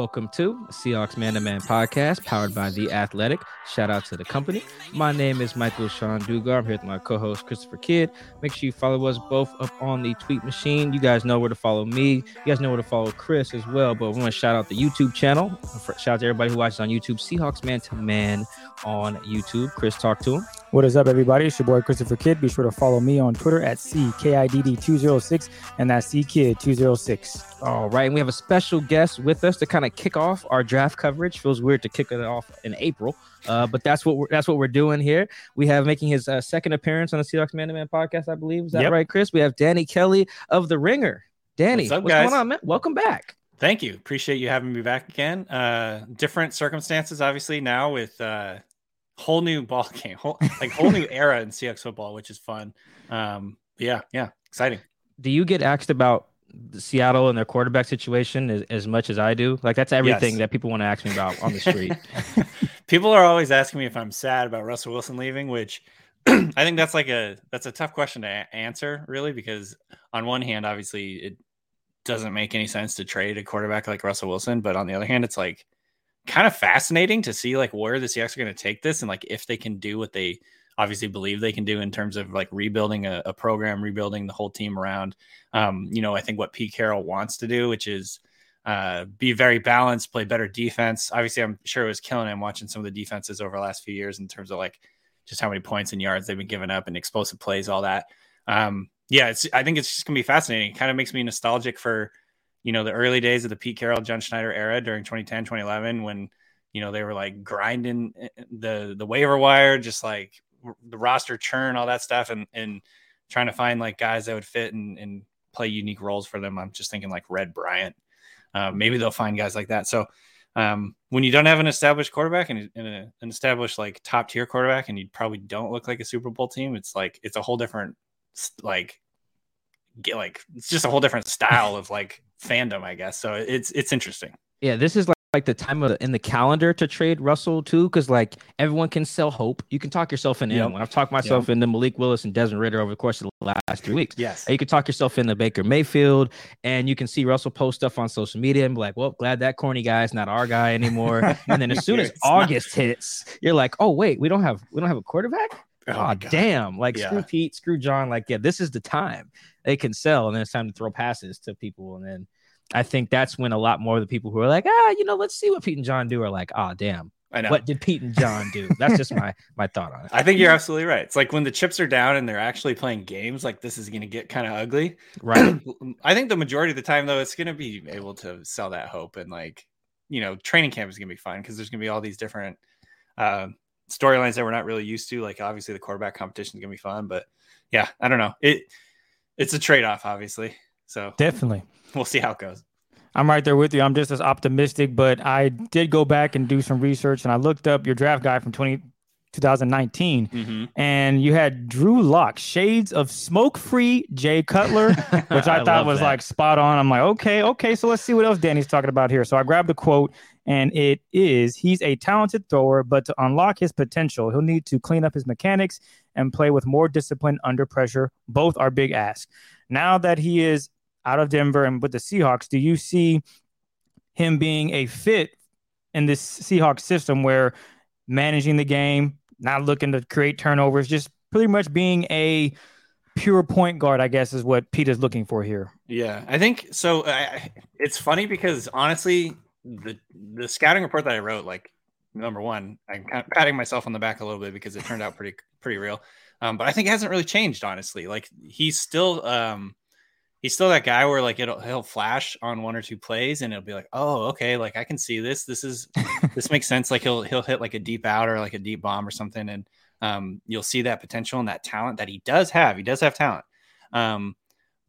Welcome to Seahawks Man to Man podcast powered by The Athletic. Shout out to the company. My name is Michael-Shawn Dugar. I'm here with my co host, Christopher Kidd. Make sure you follow us both up on the tweet machine. You guys know where to follow me. You guys know where to follow Chris as well. But we want to shout out the YouTube channel. Shout out to everybody who watches on YouTube. Seahawks Man to Man on YouTube. Chris, talk to him. What is up, everybody? It's your boy Christopher Kidd. Be sure to follow me on Twitter at CKIDD206 and that's CKid206. All right. And we have a special guest with us to kind of kick off our draft coverage. Feels weird to kick it off in April, uh, but that's what we're that's what we're doing here. We have making his uh, second appearance on the Seahawks Man to Man podcast, I believe. Is that Yep. right, Chris? We have Danny Kelly of The Ringer. Danny, What's up, what's guys? going on, man? Welcome back. Thank you. Appreciate you having me back again. Uh different circumstances obviously now with uh whole new ball game, whole, like whole new era in CX football, which is fun. Um yeah, yeah, exciting. Do you get asked about Seattle and their quarterback situation as, as much as I do? Like that's everything Yes. that people want to ask me about on the street. People are always asking me if I'm sad about Russell Wilson leaving, which I think that's like a that's a tough question to a- answer really because on one hand obviously it doesn't make any sense to trade a quarterback like Russell Wilson, but on the other hand it's like kind of fascinating to see like where the Seahawks are going to take this and like if they can do what they obviously believe they can do in terms of like rebuilding a, a program, rebuilding the whole team around. Um, you know, I think what Pete Carroll wants to do, which is uh, be very balanced, play better defense. Obviously, I'm sure it was killing him watching some of the defenses over the last few years in terms of like just how many points and yards they've been giving up and explosive plays, all that. Um, yeah, it's I think it's just gonna be fascinating. It kind of makes me nostalgic for you know the early days of the Pete Carroll, John Schneider era during 2010, 2011 when you know they were like grinding eh, the the waiver wire, just like the roster churn, all that stuff, and and trying to find like guys that would fit and, and play unique roles for them. I'm just thinking like Red Bryant. Uh, maybe they'll find guys like that. So um, when you don't have an established quarterback and, and a, an established like top tier quarterback, and you probably don't look like a Super Bowl team, it's like it's a whole different like get like it's just a whole different style of like fandom, I guess. So it's it's interesting. Yeah, this is like, like the time of the, in the calendar to trade Russell too, because like everyone can sell hope. You can talk yourself into Yep. anyone. I've talked myself into Malik Willis and Desmond Ridder over the course of the last three weeks. Yes. And You can talk yourself into Baker Mayfield, and you can see Russell post stuff on social media and be like, "Well, glad that corny guy is not our guy anymore." and then as soon as It's not. August hits, you're like, "Oh wait, we don't have we don't have a quarterback." Oh, Oh, God. damn! Like Yeah. screw Pete, screw John. Like yeah, this is the time they can sell, and then it's time to throw passes to people, and then I think that's when a lot more of the people who are like, ah, you know, let's see what Pete and John do are like, ah, damn, I know. what did Pete and John do? That's just my my thought on it. I think you're absolutely right. It's like when the chips are down and they're actually playing games, like this is going to get kind of ugly. Right? I think the majority of the time, though, it's going to be able to sell that hope and like, you know, training camp is going to be fun because there's going to be all these different uh, storylines that we're not really used to. Like, obviously, the quarterback competition is going to be fun, but yeah, I don't know. It it's a trade off, obviously. So Definitely. we'll see how it goes. I'm right there with you. I'm just as optimistic, but I did go back and do some research and I looked up your draft guide from 20, 2019. Mhm. And you had Drew Lock, shades of smoke free Jay Cutler, which I, I thought was that. like spot on. I'm like, okay, okay. So let's see what else Danny's talking about here. So I grabbed the quote, and it is he's a talented thrower, but to unlock his potential, he'll need to clean up his mechanics and play with more discipline under pressure. Both are big asks. Now that he is out of Denver and with the Seahawks, do you see him being a fit in this Seahawks system where managing the game, not looking to create turnovers, just pretty much being a pure point guard, I guess, is what Pete is looking for here. Yeah, I think so. I, it's funny because honestly, the the scouting report that I wrote, like number one, I'm kind of patting myself on the back a little bit because it turned out pretty pretty real. Um, but I think it hasn't really changed, honestly. Like he's still um, he's still that guy where like it'll he'll flash on one or two plays and it'll be like, oh, okay, like I can see this. This is this makes sense. Like he'll he'll hit like a deep out or like a deep bomb or something, and um, you'll see that potential and that talent that he does have. He does have talent. Um,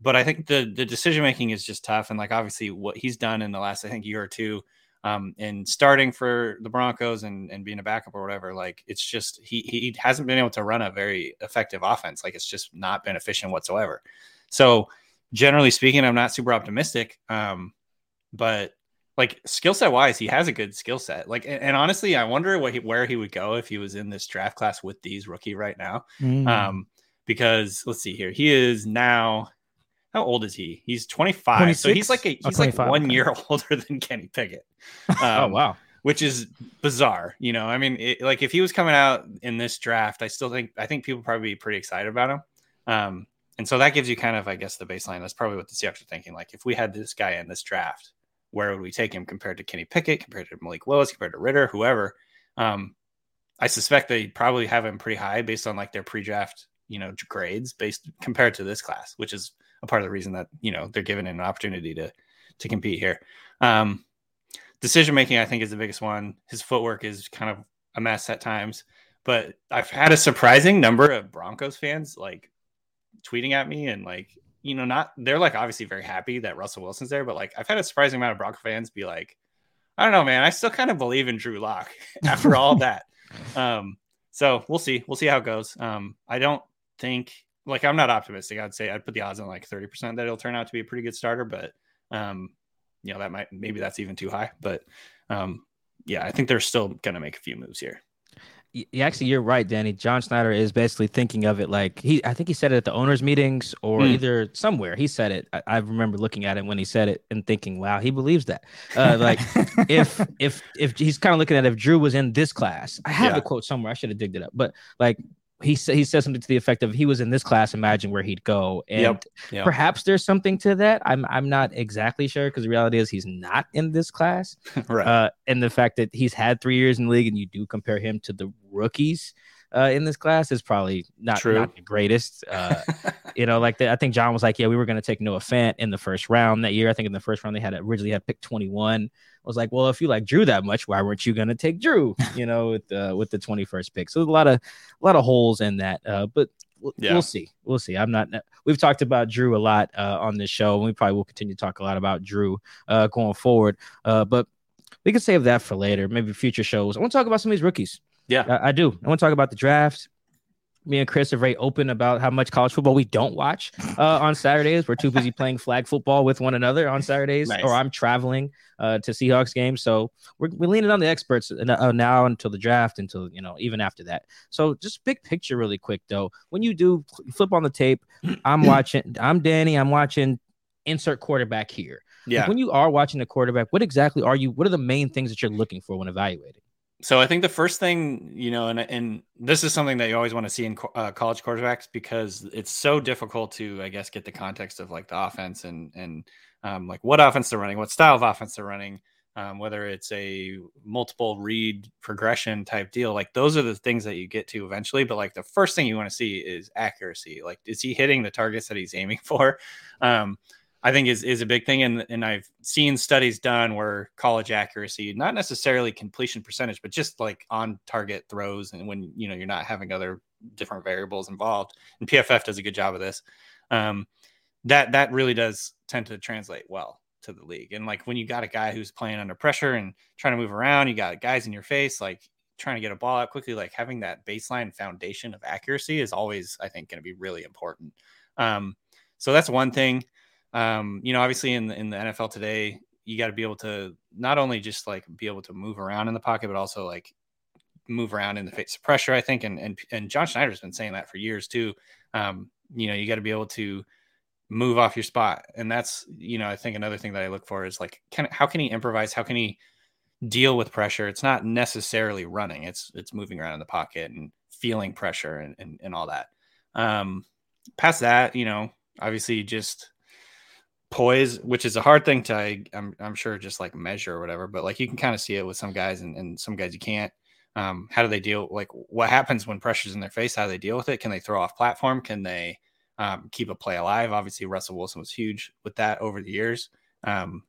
but I think the the decision making is just tough, and like obviously what he's done in the last I think year or two, um, in starting for the Broncos and and being a backup or whatever, like it's just he he hasn't been able to run a very effective offense. Like it's just not been efficient whatsoever. So generally speaking, I'm not super optimistic. Um, but like skill set wise, he has a good skill set. Like and, and honestly, I wonder what he, where he would go if he was in this draft class with these rookie right now. Mm. Um, because let's see here, he is now. How old is he? He's 25. So he's like a, Oh, he's like one okay. year older than Kenny Pickett. oh Um, wow. which is bizarre. You know, I mean, it, like if he was coming out in this draft, I still think I think people probably be pretty excited about him. Um, and so that gives you kind of, I guess, the baseline. That's probably what the Seahawks are thinking. Like, if we had this guy in this draft, where would we take him compared to Kenny Pickett, compared to Malik Willis, compared to Ridder, whoever? Um, I suspect they probably have him pretty high based on like their pre-draft, you know, grades based compared to this class, which is a part of the reason that you know they're given an opportunity to to compete here. Um, decision making, I think, is the biggest one. His footwork is kind of a mess at times, but I've had a surprising number of Broncos fans like tweeting at me and like, you know, not they're like obviously very happy that Russell Wilson's there, but like I've had a surprising amount of Bronco fans be like, I don't know, man, I still kind of believe in Drew Lock after all that. Um, so we'll see. We'll see how it goes. Um, I don't think like I'm not optimistic. I'd say I'd put the odds on like 30% that it'll turn out to be a pretty good starter, but um, you know, that might maybe that's even too high. But um, yeah, I think they're still gonna make a few moves here. Yeah, actually, you're right, Danny. John Schneider is basically thinking of it like he. I think he said it at the owners' meetings or Hmm. either somewhere. He said it. I, I remember looking at it when he said it and thinking, "Wow, he believes that." Uh, like if if if he's kind of looking at if Drew was in this class, I have Yeah. the quote somewhere. I should have digged it up, but like he said, he said something to the effect of, he was in this class, imagine where he'd go." And Yep, yep. perhaps there's something to that. I'm I'm not exactly sure because the reality is he's not in this class right. uh, and the fact that he's had three years in the league, and you do compare him to the rookies uh, in this class is probably not, True. not the greatest. Uh, you know, like the, I think John was like, yeah, we were going to take Noah Fant in the first round that year. I think in the first round they had originally had picked 21. I was like, well, if you like Drew that much, why weren't you going to take Drew? You know, with the with the 21st pick. So there's a lot of a lot of holes in that. Uh, but we'll, Yeah. we'll see. We'll see. I'm not. We've talked about Drew a lot uh, on this show, and we probably will continue to talk a lot about Drew uh, going forward. Uh, but we can save that for later, maybe future shows. I want to talk about some of these rookies. Yeah. I, I do. I want to talk about the draft. Me and Chris are very open about how much college football we don't watch uh, on Saturdays. We're too busy playing flag football with one another on Saturdays, Nice. or I'm traveling uh, to Seahawks games. So we're, we're leaning on the experts uh, now until the draft, until you know, even after that. So just big picture, really quick though. When you do flip on the tape, I'm watching. I'm Danny. I'm watching. Insert quarterback here. Like, yeah. when you are watching the quarterback, what exactly are you? What are the main things that you're looking for when evaluating? So I think the first thing, you know, and and this is something that you always want to see in uh, college quarterbacks because it's so difficult to, I guess, get the context of like the offense and and um, like what offense they're running, what style of offense they're running, um, whether it's a multiple read progression type deal. Like those are the things that you get to eventually. But like the first thing you want to see is accuracy. Like is he hitting the targets that he's aiming for? Um, I think is is a big thing, and and I've seen studies done where college accuracy, not necessarily completion percentage, but just like on target throws, and when you know you're not having other different variables involved, and PFF does a good job of this. Um, that that really does tend to translate well to the league, and like when you got a guy who's playing under pressure and trying to move around, you got guys in your face, like trying to get a ball out quickly, like having that baseline foundation of accuracy is always, I think, going to be really important. Um, so that's one thing. Um, you know, obviously in the, in the NFL today, you got to be able to not only just like be able to move around in the pocket, but also like move around in the face of pressure. I think, and and and John Schneider's been saying that for years too. Um, you know, you got to be able to move off your spot, and that's you know, I think another thing that I look for is like, can how can he improvise? How can he deal with pressure? It's not necessarily running; it's it's moving around in the pocket and feeling pressure and and, and all that. Um, past that, you know, obviously just poise, which is a hard thing to, I, am I'm sure, just like measure or whatever. But like you can kind of see it with some guys, and, and some guys you can't. Um, how do they deal? Like what happens when pressure's in their face? How do they deal with it? Can they throw off platform? Can they um, keep a play alive? Obviously, Russell Wilson was huge with that over the years. Um,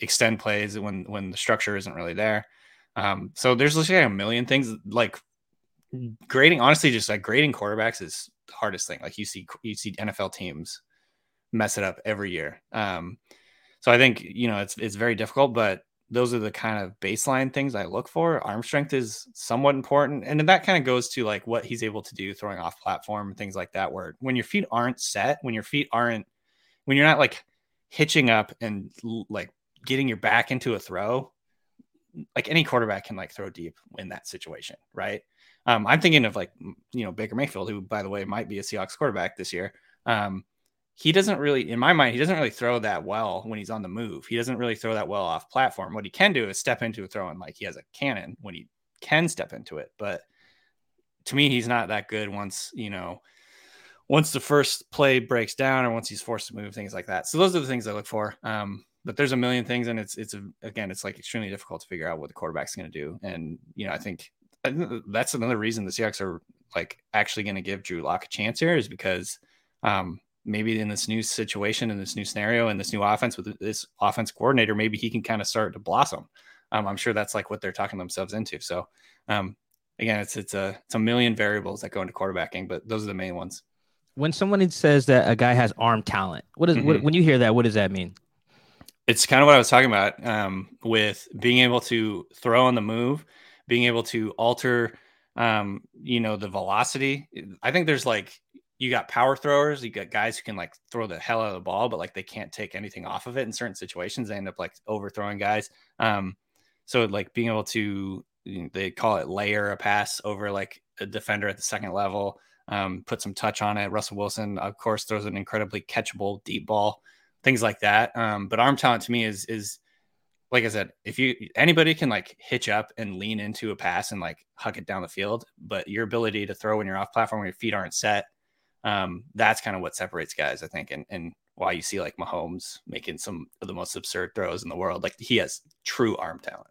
extend plays when when the structure isn't really there. Um, so there's like a million things like grading. Honestly, just like grading quarterbacks is the hardest thing. Like you see you see NFL teams mess it up every year. Um, so I think you know it's it's very difficult, but those are the kind of baseline things I look for. Arm strength is somewhat important, and that kind of goes to like what he's able to do throwing off platform, things like that. Where when your feet aren't set, when your feet aren't, when you're not like hitching up and like getting your back into a throw, like any quarterback can like throw deep in that situation, right? Um, I'm thinking of like you know Baker Mayfield, who by the way might be a Seahawks quarterback this year. Um, he doesn't really, in my mind, he doesn't really throw that well when he's on the move. He doesn't really throw that well off platform. What he can do is step into a throw and like he has a cannon when he can step into it. But to me, he's not that good once, you know, once the first play breaks down or once he's forced to move, things like that. So those are the things I look for. Um, but there's a million things, and it's it's a, again, it's like extremely difficult to figure out what the quarterback's going to do. And you know, I think that's another reason the Seahawks are like actually going to give Drew Lock a chance here is because um, maybe in this new situation, in this new scenario, in this new offense with this offense coordinator, maybe he can kind of start to blossom. Um, I'm sure that's like what they're talking themselves into. So um, again, it's it's a it's a million variables that go into quarterbacking, but those are the main ones. When someone says that a guy has arm talent, what is mm-hmm. what, when you hear that? What does that mean? It's kind of what I was talking about um, with being able to throw on the move, being able to alter, um, you know, the velocity. I think there's like you got power throwers, you got guys who can like throw the hell out of the ball, but like they can't take anything off of it in certain situations. They end up like overthrowing guys. Um, so like being able to they call it layer a pass over like a defender at the second level, um, put some touch on it. Russell Wilson, of course, throws an incredibly catchable deep ball, things like that. Um, but arm talent to me is is like I said, if you anybody can like hitch up and lean into a pass and like huck it down the field, but your ability to throw when you're off platform, when your feet aren't set, um, that's kind of what separates guys, I think, and, and why you see like Mahomes making some of the most absurd throws in the world. Like he has true arm talent.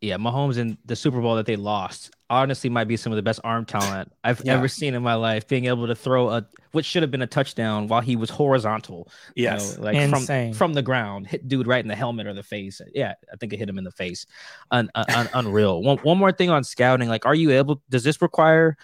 Yeah, Mahomes in the Super Bowl that they lost honestly might be some of the best arm talent I've yeah. ever seen in my life. Being able to throw a what should have been a touchdown while he was horizontal. Yes, you know, like Insane. from from the ground, hit dude right in the helmet or the face. Yeah, I think it hit him in the face. Un, un, unreal. One one more thing on scouting. Like, are you able? Does this require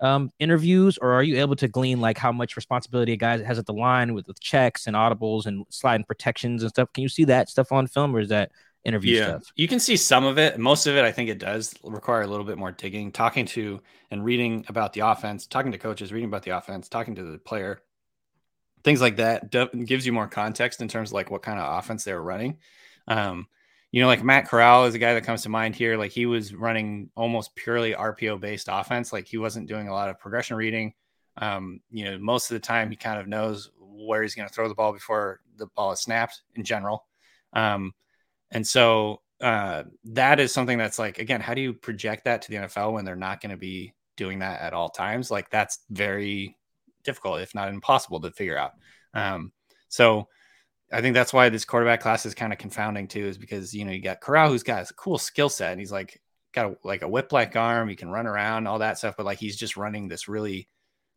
um, interviews, or are you able to glean like how much responsibility a guy has at the line with, with checks and audibles and sliding protections and stuff? Can you see that stuff on film, or is that interview yeah, stuff? You can see some of it. Most of it, I think, it does require a little bit more digging, talking to and reading about the offense, talking to coaches, reading about the offense, talking to the player, things like that. Gives you more context in terms of like what kind of offense they were running. Um, you know, like Matt Corral is a guy that comes to mind here. Like he was running almost purely RPO based offense. Like he wasn't doing a lot of progression reading. Um, you know, most of the time he kind of knows where he's going to throw the ball before the ball is snapped in general. Um, and so uh, that is something that's like, again, how do you project that to the NFL when they're not going to be doing that at all times? Like that's very difficult, if not impossible to figure out. Um, so I think that's why this quarterback class is kind of confounding too, is because you know you got Corral who's got a cool skill set and he's like got a, like a whip like arm, he can run around, all that stuff, but like he's just running this really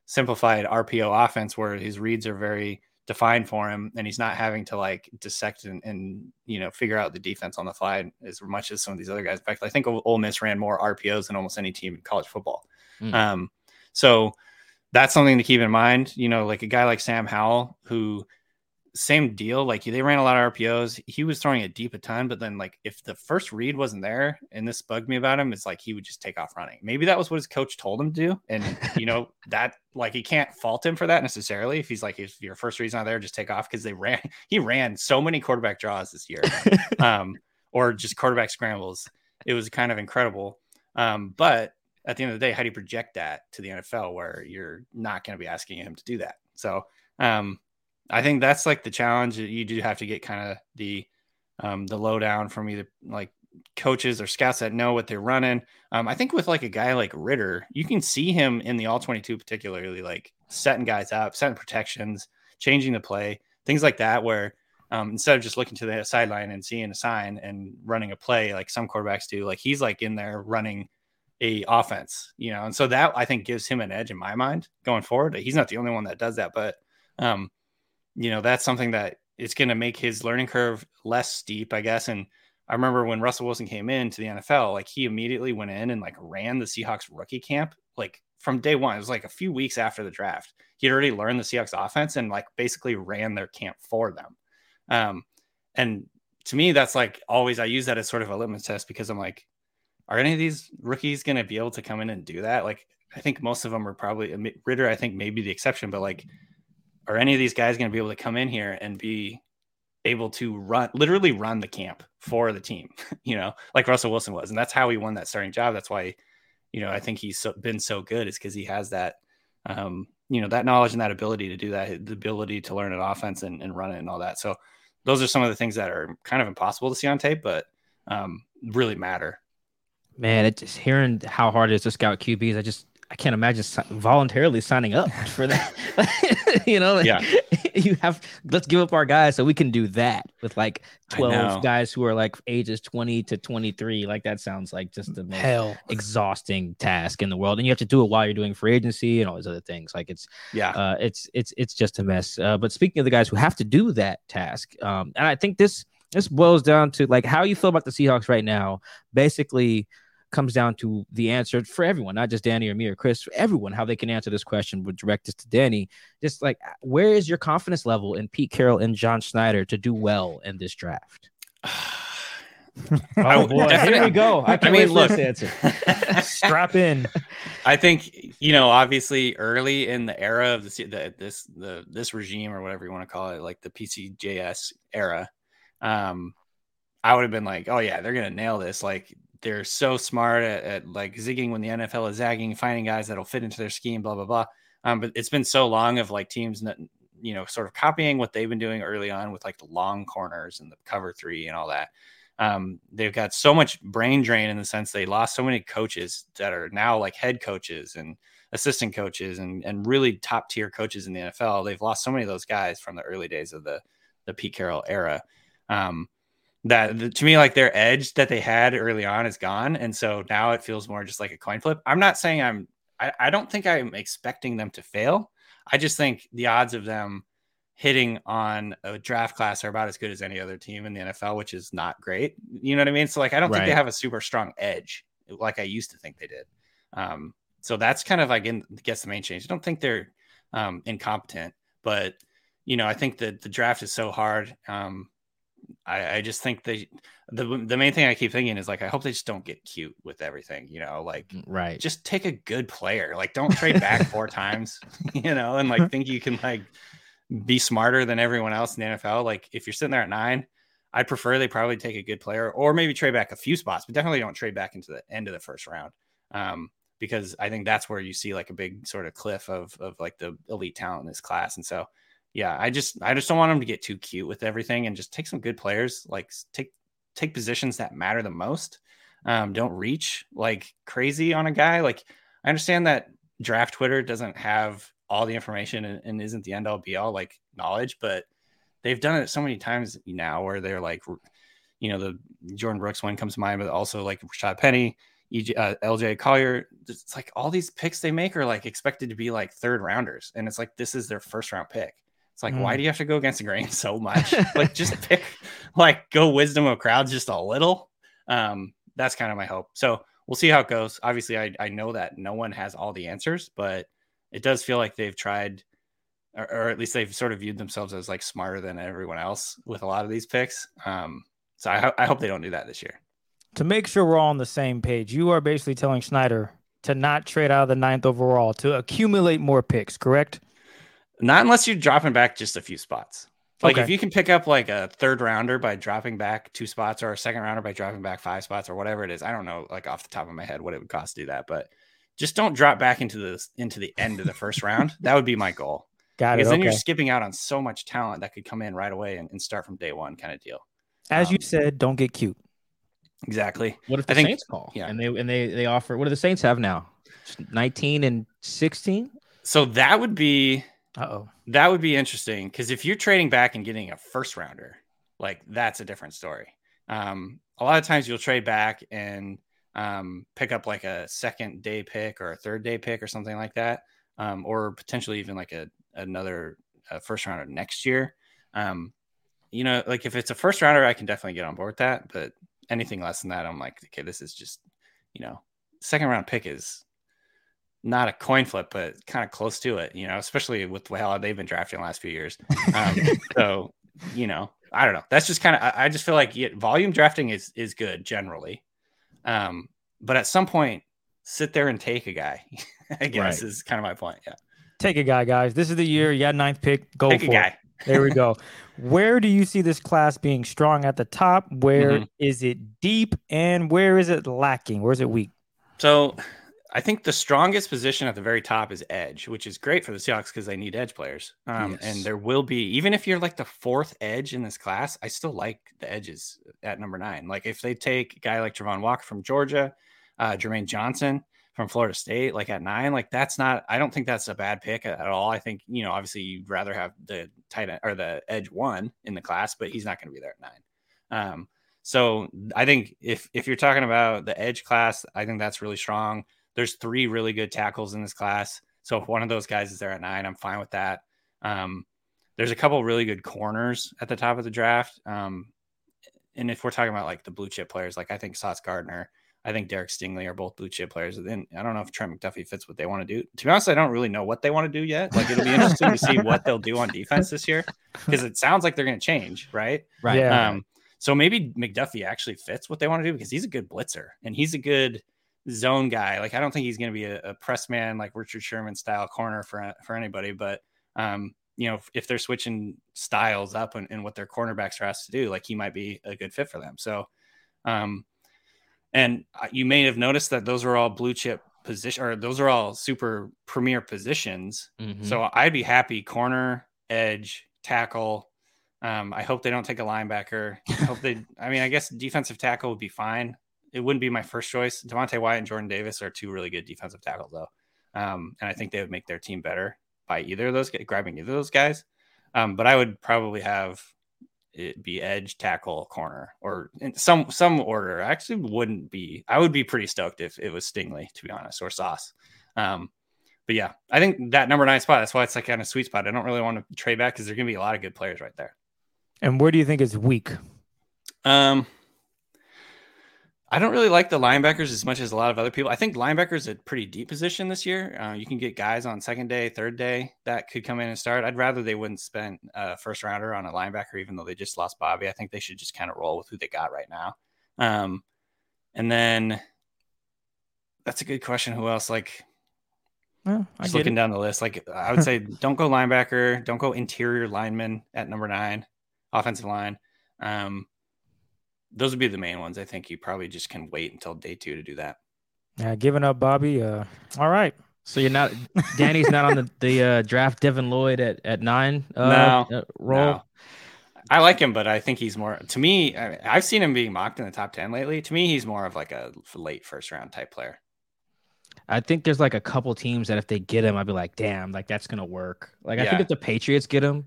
simplified RPO offense where his reads are very defined for him and he's not having to like dissect and, and you know figure out the defense on the fly as much as some of these other guys. In fact, I think Ole Miss ran more RPOs than almost any team in college football. Mm. Um, so that's something to keep in mind. You know, like a guy like Sam Howell who same deal. Like they ran a lot of RPOs. He was throwing it deep a ton, but then like if the first read wasn't there, and this bugged me about him, it's like he would just take off running. Maybe that was what his coach told him to do, and you know that like he can't fault him for that necessarily. If he's like if your first read's not there, just take off because they ran. He ran so many quarterback draws this year, um, or just quarterback scrambles. It was kind of incredible. Um, but at the end of the day, how do you project that to the NFL where you're not going to be asking him to do that? So um, I think that's like the challenge. You do have to get kind of the um, the lowdown from either like coaches or scouts that know what they're running. Um, I think with like a guy like Ridder, you can see him in the all 22 particularly like setting guys up, setting protections, changing the play, things like that where um, instead of just looking to the sideline and seeing a sign and running a play like some quarterbacks do, like he's like in there running a offense, you know, and so that I think gives him an edge in my mind going forward. He's not the only one that does that, but um, you know, that's something that it's going to make his learning curve less steep, I guess. And I remember when Russell Wilson came in to the NFL, like he immediately went in and like ran the Seahawks rookie camp, like from day one. It was like a few weeks after the draft. He had already learned the Seahawks offense and like basically ran their camp for them. Um, and to me, that's like always I use that as sort of a litmus test because I'm like, are any of these rookies going to be able to come in and do that? Like, I think most of them are probably Ridder. I think maybe the exception, but like, are any of these guys going to be able to come in here and be able to run, literally run the camp for the team? you know, like Russell Wilson was, and that's how he won that starting job. That's why, you know, I think he's so, been so good is because he has that, um, you know, that knowledge and that ability to do that, the ability to learn an offense and, and run it and all that. So those are some of the things that are kind of impossible to see on tape, but um, really matter man, it just hearing how hard it is to scout QBs, I just I can't imagine voluntarily signing up for that. you know, yeah. you have let's give up our guys so we can do that with like 12 guys who are like ages 20 to 23. Like that sounds like just the most Hell. exhausting task in the world. And you have to do it while you're doing free agency and all these other things. Like it's yeah, uh, it's it's it's just a mess. Uh, but speaking of the guys who have to do that task, um, and I think this this boils down to like how you feel about the Seahawks right now. Basically, comes down to the answer for everyone, not just Danny or me or Chris, everyone, how they can answer this question would direct this to Danny. Just like, where is your confidence level in Pete Carroll and John Schneider to do well in this draft? oh boy, here we go. I, I mean, look, answer. strap in. I think you know, obviously, early in the era of the, the this the this regime or whatever you want to call it, like the PCJS era, um, I would have been like, oh yeah, they're gonna nail this. Like they're so smart at, at, like zigging when the NFL is zagging, finding guys that'll fit into their scheme, blah blah blah. Um, but it's been so long of like teams that you know sort of copying what they've been doing early on with like the long corners and the cover three and all that. Um, they've got so much brain drain in the sense they lost so many coaches that are now like head coaches and assistant coaches and and really top tier coaches in the NFL. They've lost so many of those guys from the early days of the the Pete Carroll era. Um, that to me like their edge that they had early on is gone and so now it feels more just like a coin flip. I'm not saying i'm I, I don't think i'm expecting them to fail. I just think the odds of them hitting on a draft class are about as good as any other team in the nfl which is not great. You know what i mean? So like i don't right. think they have a super strong edge like i used to think they did. Um so that's kind of like in gets the main change. I don't think they're um incompetent but you know i think that the draft is so hard um I, I just think they the the main thing I keep thinking is like I hope they just don't get cute with everything, you know, like mm, right. Just take a good player. Like don't trade back four times, you know, and like think you can like be smarter than everyone else in the NFL. Like if you're sitting there at nine, I'd prefer they probably take a good player or maybe trade back a few spots, but definitely don't trade back into the end of the first round. Um, because I think that's where you see like a big sort of cliff of of like the elite talent in this class. And so yeah, I just I just don't want them to get too cute with everything and just take some good players, like take take positions that matter the most. Um, don't reach like crazy on a guy. Like I understand that draft Twitter doesn't have all the information and, and isn't the end all be all like knowledge, but they've done it so many times now where they're like, you know, the Jordyn Brooks one comes to mind, but also like Rashaad Penny, EJ, uh, LJ Collier. It's like all these picks they make are like expected to be like third rounders, and it's like this is their first round pick. It's like, mm. why do you have to go against the grain so much? like, just pick, like, go wisdom of crowds just a little. Um, that's kind of my hope. So we'll see how it goes. Obviously, I, I know that no one has all the answers, but it does feel like they've tried or, or, at least they've sort of viewed themselves as like smarter than everyone else with a lot of these picks. Um, so I, ho- I hope they don't do that this year. To make sure we're all on the same page, you are basically telling Schneider to not trade out of the ninth overall to accumulate more picks, correct? Not unless you're dropping back just a few spots. Like Okay. if you can pick up like a third rounder by dropping back two spots or a second rounder by dropping back five spots or whatever it is. I don't know like off the top of my head what it would cost to do that, but just don't drop back into the into the end of the first round. That would be my goal. Got it. Because then Okay. you're skipping out on so much talent that could come in right away and, and start from day one kind of deal. As you um, said, don't get cute. Exactly. What if I the think- Saints call? yeah. and they and they they offer. What do the Saints have now? Nineteen and sixteen. So that would be oh. that would be interesting because if you're trading back and getting a first rounder, like that's a different story. Um, a lot of times you'll trade back and um, pick up like a second day pick or a third day pick or something like that, um, or potentially even like a another uh first rounder next year. Um, you know, like if it's a first rounder, I can definitely get on board with that. But anything less than that, I'm like, okay, this is just, you know, second round pick is not a coin flip, but kind of close to it, you know, especially with how they've been drafting the last few years. Um, so, you know, I don't know. That's just kind of, I, I just feel like yeah, volume drafting is, is good generally. Um, but at some point, sit there and take a guy, I guess Right. is kind of my point. Yeah. Take a guy, guys. This is the year. You got ninth pick. Go Take for a guy. it. There we go. Where do you see this class being strong at the top? Where is Mhm. it deep? And where is it lacking? Where is it weak? So I think the strongest position at the very top is edge, which is great for the Seahawks because they need edge players. Um, Yes. And there will be, even if you're like the fourth edge in this class, I still like the edges at number nine. Like if they take a guy like Travon Walker from Georgia, uh, Jermaine Johnson from Florida State, like at nine, like that's not, I don't think that's a bad pick at, at all. I think, you know, obviously you'd rather have the tight end or the edge one in the class, but he's not going to be there at nine. Um, so I think if if you're talking about the edge class, I think that's really strong. There's three really good tackles in this class. So if one of those guys is there at nine, I'm fine with that. Um, there's a couple really good corners at the top of the draft. Um, and if we're talking about like the blue chip players, like I think Sauce Gardner, I think Derek Stingley are both blue chip players. And then I don't know if Trent McDuffie fits what they want to do. To be honest, I don't really know what they want to do yet. Like it'll be interesting to see what they'll do on defense this year because it sounds like they're going to change, right? Right. Yeah. Um, so maybe McDuffie actually fits what they want to do because he's a good blitzer and he's a good zone guy. Like I don't think he's going to be a, a press man like Richard Sherman style corner for for anybody. But um, you know, if, if they're switching styles up and, and what their cornerbacks are asked to do, like he might be a good fit for them. So, um, and uh, you may have noticed that those are all blue chip position or those are all super premier positions. Mhm. So I'd be happy corner, edge, tackle. Um, I hope they don't take a linebacker. I hope they. I mean, I guess defensive tackle would be fine. It wouldn't be my first choice. Devonte Wyatt and Jordan Davis are two really good defensive tackles, though, um, and I think they would make their team better by either of those, grabbing either of those guys. Um, but I would probably have it be edge, tackle, corner, or in some some order. I actually wouldn't be. I would be pretty stoked if it was Stingley, to be honest, or Sauce. Um, but yeah, I think that number nine spot. That's why it's like kind of sweet spot. I don't really want to trade back because there's going to be a lot of good players right there. And where do you think it's weak? Um, I don't really like the linebackers as much as a lot of other people. I think linebackers a pretty deep position this year. Uh, you can get guys on second day, third day that could come in and start. I'd rather they wouldn't spend a first rounder on a linebacker, even though they just lost Bobby. I think they should just kind of roll with who they got right now. Um, and then that's a good question. Who else? Like Well, just looking it. down the list, like I would say, don't go linebacker, don't go interior lineman at number nine, offensive line. Um, those would be the main ones. I think you probably just can wait until day two to do that. Yeah, giving up Bobby. Uh, all right. So you're not Danny's not on the the uh, draft. Devin Lloyd at at nine. Uh, No, uh, roll. No. I like him, but I think he's more to me. I, I've seen him being mocked in the top ten lately. To me, he's more of like a late first round type player. I think there's like a couple teams that if they get him, I'd be like, damn, like that's gonna work. Like I think if the Patriots get him,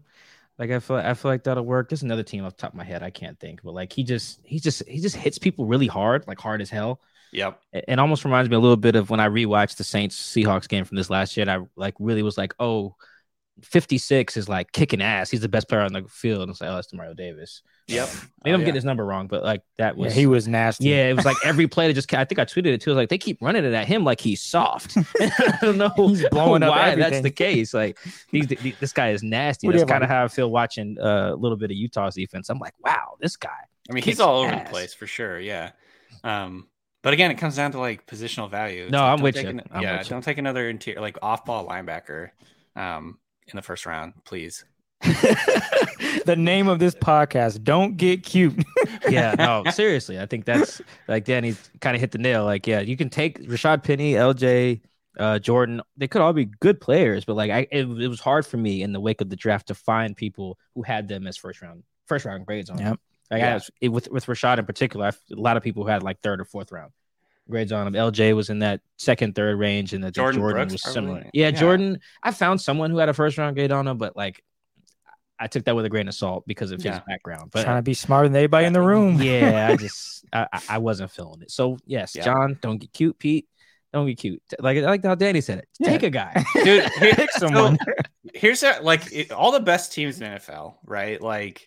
like I feel I feel like that'll work. There's another team off the top of my head I can't think, but like he just he just he just hits people really hard, like hard as hell. Yep. It, it almost reminds me a little bit of when I rewatched the Saints Seahawks game from this last year. And I like really was like, oh, 56 is like kicking ass. He's the best player on the field. And it's like, oh, that's Mario Davis. Yep. Maybe Oh, I'm yeah. getting his number wrong, but like that Yeah, was he was nasty. Yeah, it was like every play that just. I think I tweeted it too. I was like, they keep running it at him like he's soft. I don't know He's blowing up why that's the case. Like he's this guy is nasty. What That's kind of how I feel watching uh, a little bit of Utah's defense. I'm like, wow, this guy. I mean, he's all over ass. the place for sure. Yeah. Um, but again, it comes down to like positional value. It's No, like, I'm don't with you. an- I'm yeah, with don't take another interior like off ball linebacker um, in the first round, please. the name of this podcast, Don't Get Cute. yeah, no, seriously. I think that's like Danny kind of hit the nail. Like, yeah, you can take Rashaad Penny, LJ, uh, Jordyn. They could all be good players, but like, I it, it was hard for me in the wake of the draft to find people who had them as first round first round grades on. them. Yep. Like I Yeah. was, it, with with Rashaad in particular, I, f- a lot of people who had like third or fourth round grades on him. LJ was in that second, third range, and the Jordyn Jordyn, Brooks, was probably. similar. Yeah, Yeah. Jordyn. I found someone who had a first round grade on him, but like. I took that with a grain of salt because of his background. But Trying to be smarter than anybody in the room. yeah, I just I, I- I wasn't feeling it. So yes, Yeah. John, don't get cute. Pete, don't get cute. Like I like how Danny said it. Yeah. Take a guy. Dude, here- Pick someone. here's that like it, all the best teams in NFL, right? Like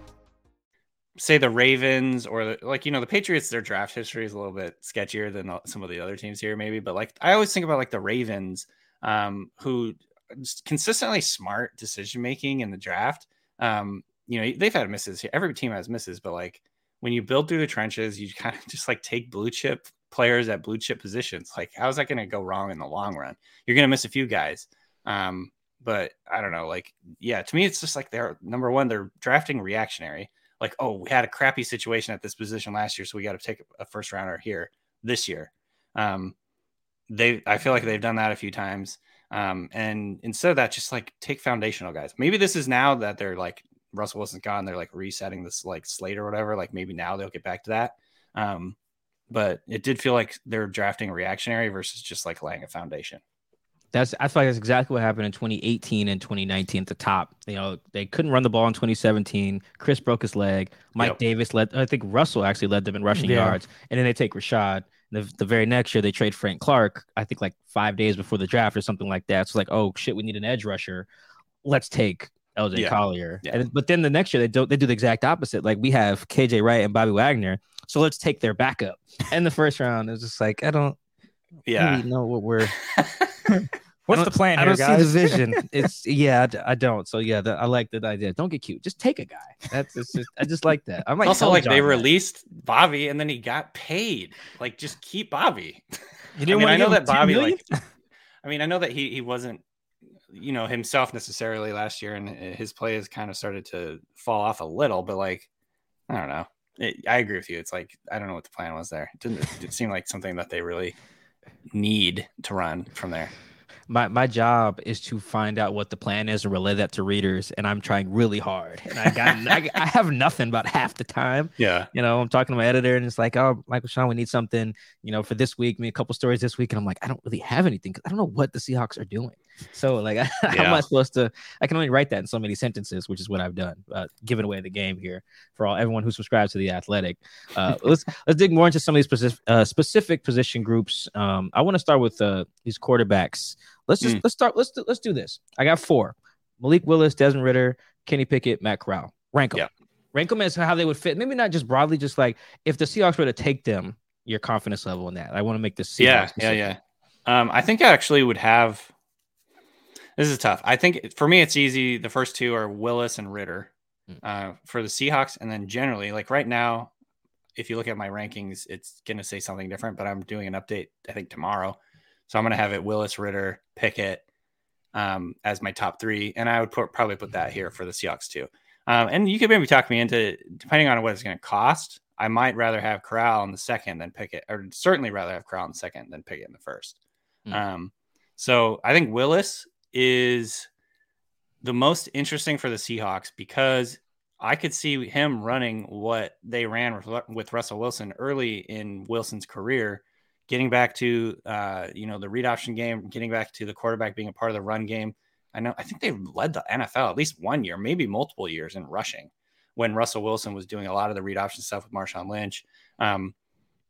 Say the Ravens or like you know the Patriots, their draft history is a little bit sketchier than some of the other teams here, maybe. But like I always think about like the Ravens, um, who consistently smart decision making in the draft. Um, you know they've had misses. Every team has misses, but like when you build through the trenches, you kind of just like take blue chip players at blue chip positions. Like how's that going to go wrong in the long run? You're going to miss a few guys. Um, but I don't know. Like yeah, to me it's just like they're number one. They're drafting reactionary like, oh, we had a crappy situation at this position last year, so we got to take a first rounder here this year. Um, they, I feel like they've done that a few times. Um, and instead of that, just like take foundational guys. Maybe this is now that they're like Russell Wilson's gone, they're like resetting this like slate or whatever. Like maybe now they'll get back to that. Um, but it did feel like they're drafting reactionary versus just like laying a foundation. That's I feel like that's exactly what happened in 2018 and 2019 at the top. You know, they couldn't run the ball in 2017. Chris broke his leg. Mike Yep. Davis led. I think Russell actually led them in rushing Yeah. yards, and then they take Rashaad. The, the very next year they trade Frank Clark. I think like five days before the draft or something like that. So like, oh shit, we need an edge rusher. Let's take LJ Yeah. Collier. Yeah. And, but then the next year they don't. They do the exact opposite. Like we have KJ Wright and Bobby Wagner. So let's take their backup. In the first round, it's just like I don't Yeah. really know what we're What's the plan I here, don't guys? see the vision. It's yeah, I don't. So yeah, the, I like that idea. Don't get cute. Just take a guy. That's it's just I just like that. I'm like also like John they that. released Bobby and then he got paid. Like just keep Bobby. You I didn't mean, I know that Bobby million? like I mean, I know that he he wasn't you know himself necessarily last year and eh, his play has kind of started to fall off a little, but like I don't know. It, I agree with you. It's like I don't know what the plan was there. It didn't it seemed like something that they really need to run from there. my my job is to find out what the plan is and relay that to readers, and I'm trying really hard. And I got I, I have nothing about half the time. Yeah. You know, I'm talking to my editor, and it's like, oh, Michael-Shawn, we need something, you know, for this week. Me a couple stories this week, and I'm like, I don't really have anything 'cause I don't know what the Seahawks are doing. So like, how am I supposed to? I can only write that in so many sentences, which is what I've done. Uh, giving away the game here for all everyone who subscribes to the Athletic. Uh, let's let's dig more into some of these specific uh, specific position groups. Um, I want to start with uh, these quarterbacks. Let's just Mm. let's start. Let's do, let's do this. I got four: Malik Willis, Desmond Ridder, Kenny Pickett, Matt Corral. Rank them. Yeah. Rank them as how they would fit. Maybe not just broadly, just like if the Seahawks were to take them, your confidence level in that. I want to make this. Seahawks yeah, yeah, yeah. Um, I think I actually would have. This is tough. I think for me, it's easy. The first two are Willis and Ridder Mm. uh, for the Seahawks, and then generally, like right now, if you look at my rankings, it's going to say something different. But I'm doing an update, I think tomorrow, so I'm going to have it Willis, Ridder, Pickett um, as my top three, and I would put, probably put that here for the Seahawks too. Um, and you could maybe talk me into depending on what it's going to cost. I might rather have Corral in the second than Pickett, or certainly rather have Corral in the second than Pickett in the first. Mm. Um, so I think Willis is the most interesting for the Seahawks because I could see him running what they ran with, Russell Wilson early in Wilson's career, getting back to uh, you know the read option game, getting back to the quarterback being a part of the run game. I know I think they led the NFL at least one year, maybe multiple years in rushing when Russell Wilson was doing a lot of the read option stuff with Marshawn Lynch. Um,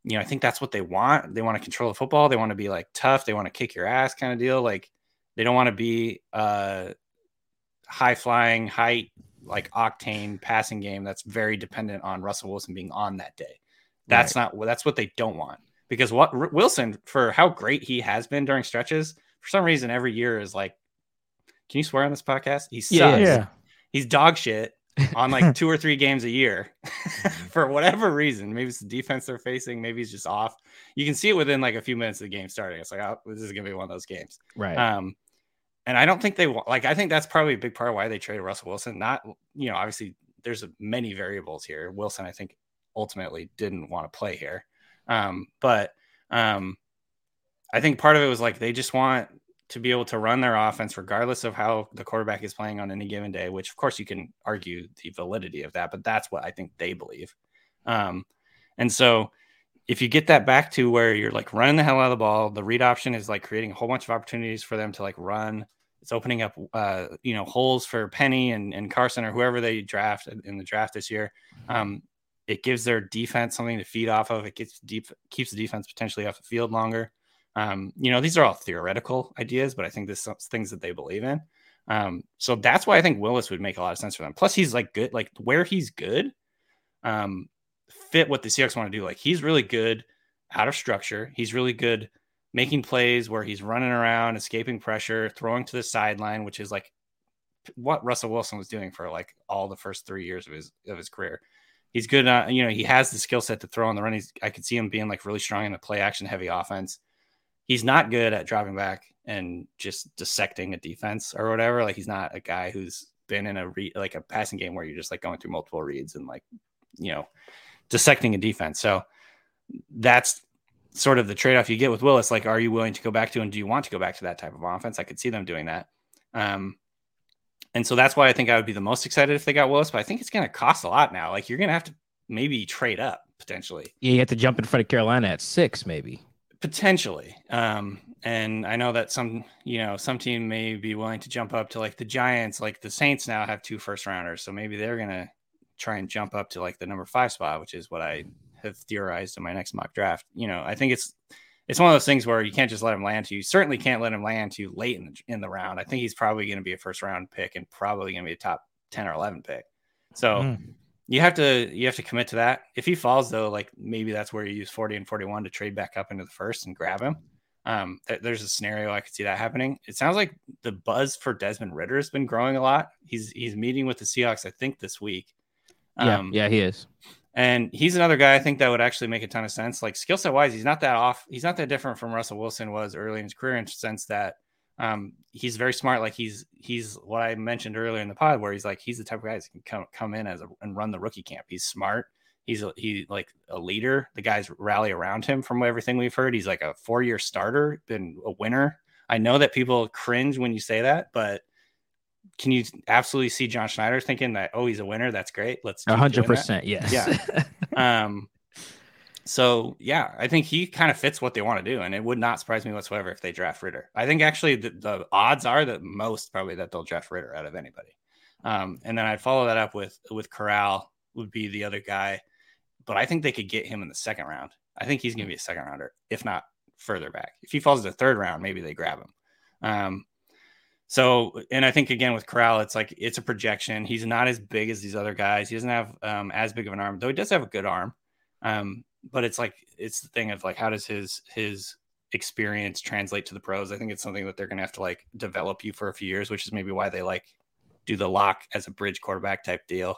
you know, I think that's what they want. They want to control the football. They want to be like tough. They want to kick your ass kind of deal. Like they don't want to be uh high flying, high like octane passing game that's very dependent on Russell Wilson being on that day. That's not that's what they don't want. Because what R- Wilson for how great he has been during stretches, for some reason every year is like can you swear on this podcast? He sucks. Yeah, Yeah. He's dog shit on like two or three games a year for whatever reason. Maybe it's the defense they're facing. Maybe he's just off. You can see it within like a few minutes of the game starting. It's like, oh, this is gonna be one of those games. Right. Um, and I don't think they want like I think that's probably a big part of why they traded Russell Wilson. Not you know obviously there's many variables here. Wilson I think ultimately didn't want to play here, um, but um, I think part of it was like they just want to be able to run their offense regardless of how the quarterback is playing on any given day. Which of course you can argue the validity of that, but that's what I think they believe. Um, and so if you get that back to where you're like running the hell out of the ball, the read option is like creating a whole bunch of opportunities for them to like run. It's opening up, uh, you know, holes for Penny and, and Carson or whoever they draft in- the draft this year. Um, it gives their defense something to feed off of. It gets deep, keeps the defense potentially off the field longer. Um, you know, these are all theoretical ideas, but I think this is things that they believe in. Um, so that's why I think Willis would make a lot of sense for them. Plus, he's like good, like where he's good, um, fit what the Seahawks want to do. Like he's really good out of structure. He's really good making plays where he's running around, escaping pressure, throwing to the sideline, which is like what Russell Wilson was doing for like all the first three years of his of his career. He's good. Uh, you know, he has the skill set to throw on the run. He's, I could see him being like really strong in a play action heavy offense. He's not good at dropping back and just dissecting a defense or whatever. Like he's not a guy who's been in a re- like a passing game where you're just like going through multiple reads and like you know dissecting a defense. So that's sort of the trade off you get with Willis. Like, are you willing to go back to and do you want to go back to that type of offense? I could see them doing that. Um, and so that's why I think I would be the most excited if they got Willis, but I think it's going to cost a lot now. Like, you're going to have to maybe trade up potentially. yeah, you have to jump in front of Carolina at six, maybe. Potentially. Um, and I know that some, you know, some team may be willing to jump up to like the Giants, like the Saints now have two first rounders. So maybe they're to try and jump up to like the number five spot, which is what I have theorized in my next mock draft. You know, I think it's, it's one of those things where you can't just let him land to you. Certainly can't let him land to you late in the, in the round. I think he's probably going to be a first round pick and probably going to be a top 10 or 11 pick. So Mm. You have to you have to commit to that. If he falls though, like maybe that's where you use 40 and 41 to trade back up into the first and grab him. Um, th- there's a scenario I could see that happening. It sounds like the buzz for Desmond Ridder has been growing a lot. He's he's meeting with the Seahawks, I think, this week. Yeah, Um, yeah, he is. and he's another guy I think that would actually make a ton of sense. Like skill set wise, he's not that off. He's not that different from Russell Wilson was early in his career in the sense that um, he's very smart. Like he's he's what I mentioned earlier in the pod, where he's like he's the type of guy that can come come in as a and run the rookie camp. He's smart. He's a, he like a leader. The guys rally around him. From everything we've heard, he's like a four year starter, been a winner. I know that people cringe when you say that, but can you absolutely see John Schneider thinking that oh he's a winner? That's great. Let's hundred percent. Yes. Yeah. Um, so yeah, I think he kind of fits what they want to do, and it would not surprise me whatsoever if they draft Ridder. I think actually the, the odds are the most probably that they'll draft Ridder out of anybody. Um, and then I'd follow that up with with Corral would be the other guy, but I think they could get him in the second round. I think he's going to be a second rounder, if not further back. If he falls to the third round, maybe they grab him. Um, so, and I think again with Corral, it's like it's a projection. He's not as big as these other guys. He doesn't have um, as big of an arm, though he does have a good arm. Um, but it's like it's the thing of like how does his his experience translate to the pros? I think it's something that they're gonna have to like develop you for a few years, which is maybe why they like do the lock as a bridge quarterback type deal.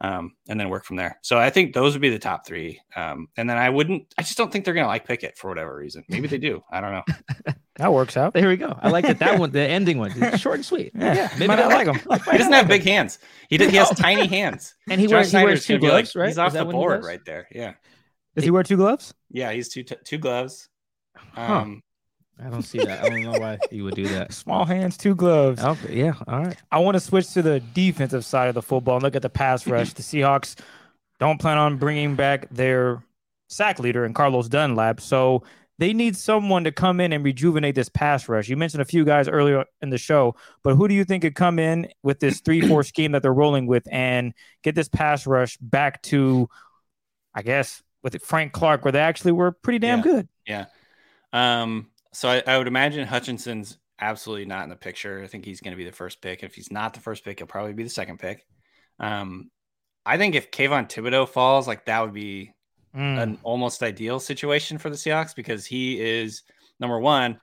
Um, and then work from there. So I think those would be the top three. Um, and then I wouldn't, I just don't think they're going to like Pickett for whatever reason. Maybe they do. I don't know. That works out. There we go. I like that. That one, the ending one, it's short and sweet. Yeah, maybe might I not like like him. He doesn't have big hands. He did, he has tiny hands. And he John wears he Schneider's wears two gloves, like- right? He's off the what he board right there. Yeah. Does he wear two gloves? Yeah. He's two, two gloves. Huh. Um, I don't see that. I don't know why you would do that. Small hands, two gloves. Okay, yeah. All right. I want to switch to the defensive side of the football and look at the pass rush. the Seahawks don't plan on bringing back their sack leader in Carlos Dunlap, so they need someone to come in and rejuvenate this pass rush. You mentioned a few guys earlier in the show, but who do you think could come in with this three-four scheme that they're rolling with and get this pass rush back to, I guess, with Frank Clark, where they actually were pretty damn Yeah. good? Yeah. Um, so I, I would imagine Hutchinson's absolutely not in the picture. I think he's going to be the first pick. If he's not the first pick, he'll probably be the second pick. Um, I think if Kayvon Thibodeaux falls, like that would be Mm. an almost ideal situation for the Seahawks because he is number one,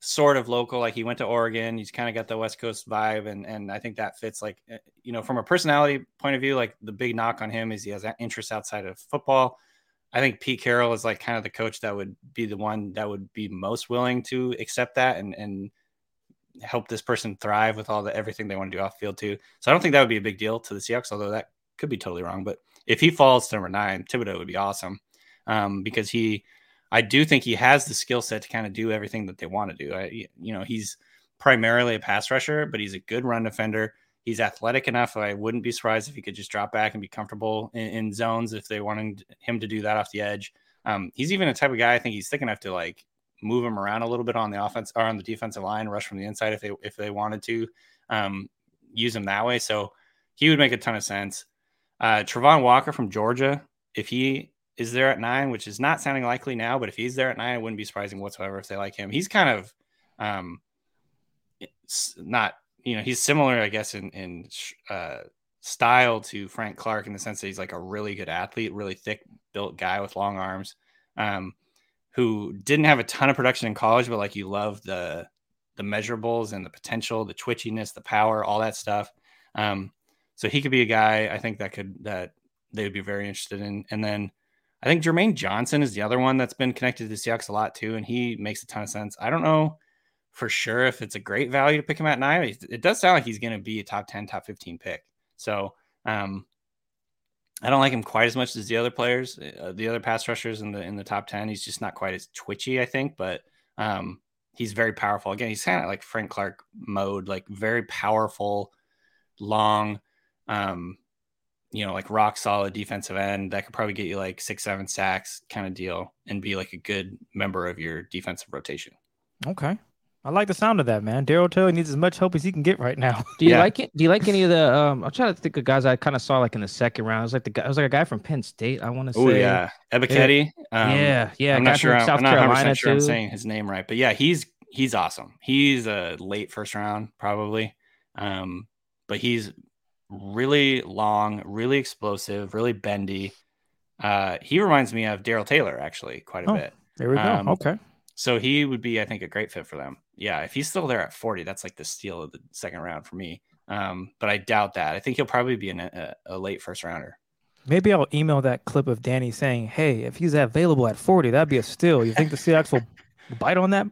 sort of local. Like he went to Oregon. He's kind of got the West Coast vibe, and and I think that fits. Like uh, you know, from a personality point of view, like the big knock on him is he has interests outside of football. I think Pete Carroll is like kind of the coach that would be the one that would be most willing to accept that and and help this person thrive with all the everything they want to do off field too. So I don't think that would be a big deal to the Seahawks, although that could be totally wrong. But if he falls to number nine, Thibodeaux would be awesome um, because he, I do think he has the skill set to kind of do everything that they want to do. I, you know, he's primarily a pass rusher, but he's a good run defender. He's athletic enough. I wouldn't be surprised if he could just drop back and be comfortable in, in zones if they wanted him to do that off the edge. Um, he's even a type of guy I think he's thick enough to like move him around a little bit on the offense or on the defensive line, rush from the inside if they if they wanted to um, use him that way. So he would make a ton of sense. Uh, Travon Walker from Georgia, if he is there at nine, which is not sounding likely now, but if he's there at nine, it wouldn't be surprising whatsoever if they like him. He's kind of um, not, you know, he's similar, I guess, in in uh, style to Frank Clark in the sense that he's like a really good athlete, really thick built guy with long arms, um, who didn't have a ton of production in college, but like you love the the measurables and the potential, the twitchiness, the power, all that stuff. Um, so he could be a guy I think that could that they would be very interested in. And then I think Jermaine Johnson is the other one that's been connected to the Seahawks a lot too, and he makes a ton of sense. I don't know for sure if it's a great value to pick him at nine. It, does sound like he's going to be a top ten, top fifteen pick. So um, I don't like him quite as much as the other players, uh, the other pass rushers in the in the top ten. He's just not quite as twitchy, I think, but um, he's very powerful. Again, he's kind of like Frank Clark mode, like very powerful, long. Um, you know, like rock solid defensive end that could probably get you like six, seven sacks kind of deal and be like a good member of your defensive rotation. Okay. I like the sound of that, man. Darrell Taylor needs as much help as he can get right now. Do you Yeah. like it? Do you like any of the? Um, I'm trying to think of guys I kind of saw like in the second round. It was like the guy. It was like a guy from Penn State. I want to say. Oh yeah, Ebiketie. Um, yeah, yeah. I'm a guy not sure. I'm, South I'm not 100 sure I'm saying his name right, but yeah, he's he's awesome. He's a late first round probably, um, but he's really long, really explosive, really bendy. Uh, he reminds me of Darrell Taylor actually quite a Oh. bit. There we go. Um, okay. So he would be, I think, a great fit for them. Yeah, if he's still there at 40, that's like the steal of the second round for me. Um, but I doubt that. I think he'll probably be in a, a late first rounder. Maybe I'll email that clip of Danny saying, "Hey, if he's available at 40, that'd be a steal." You think the Seahawks will bite on that?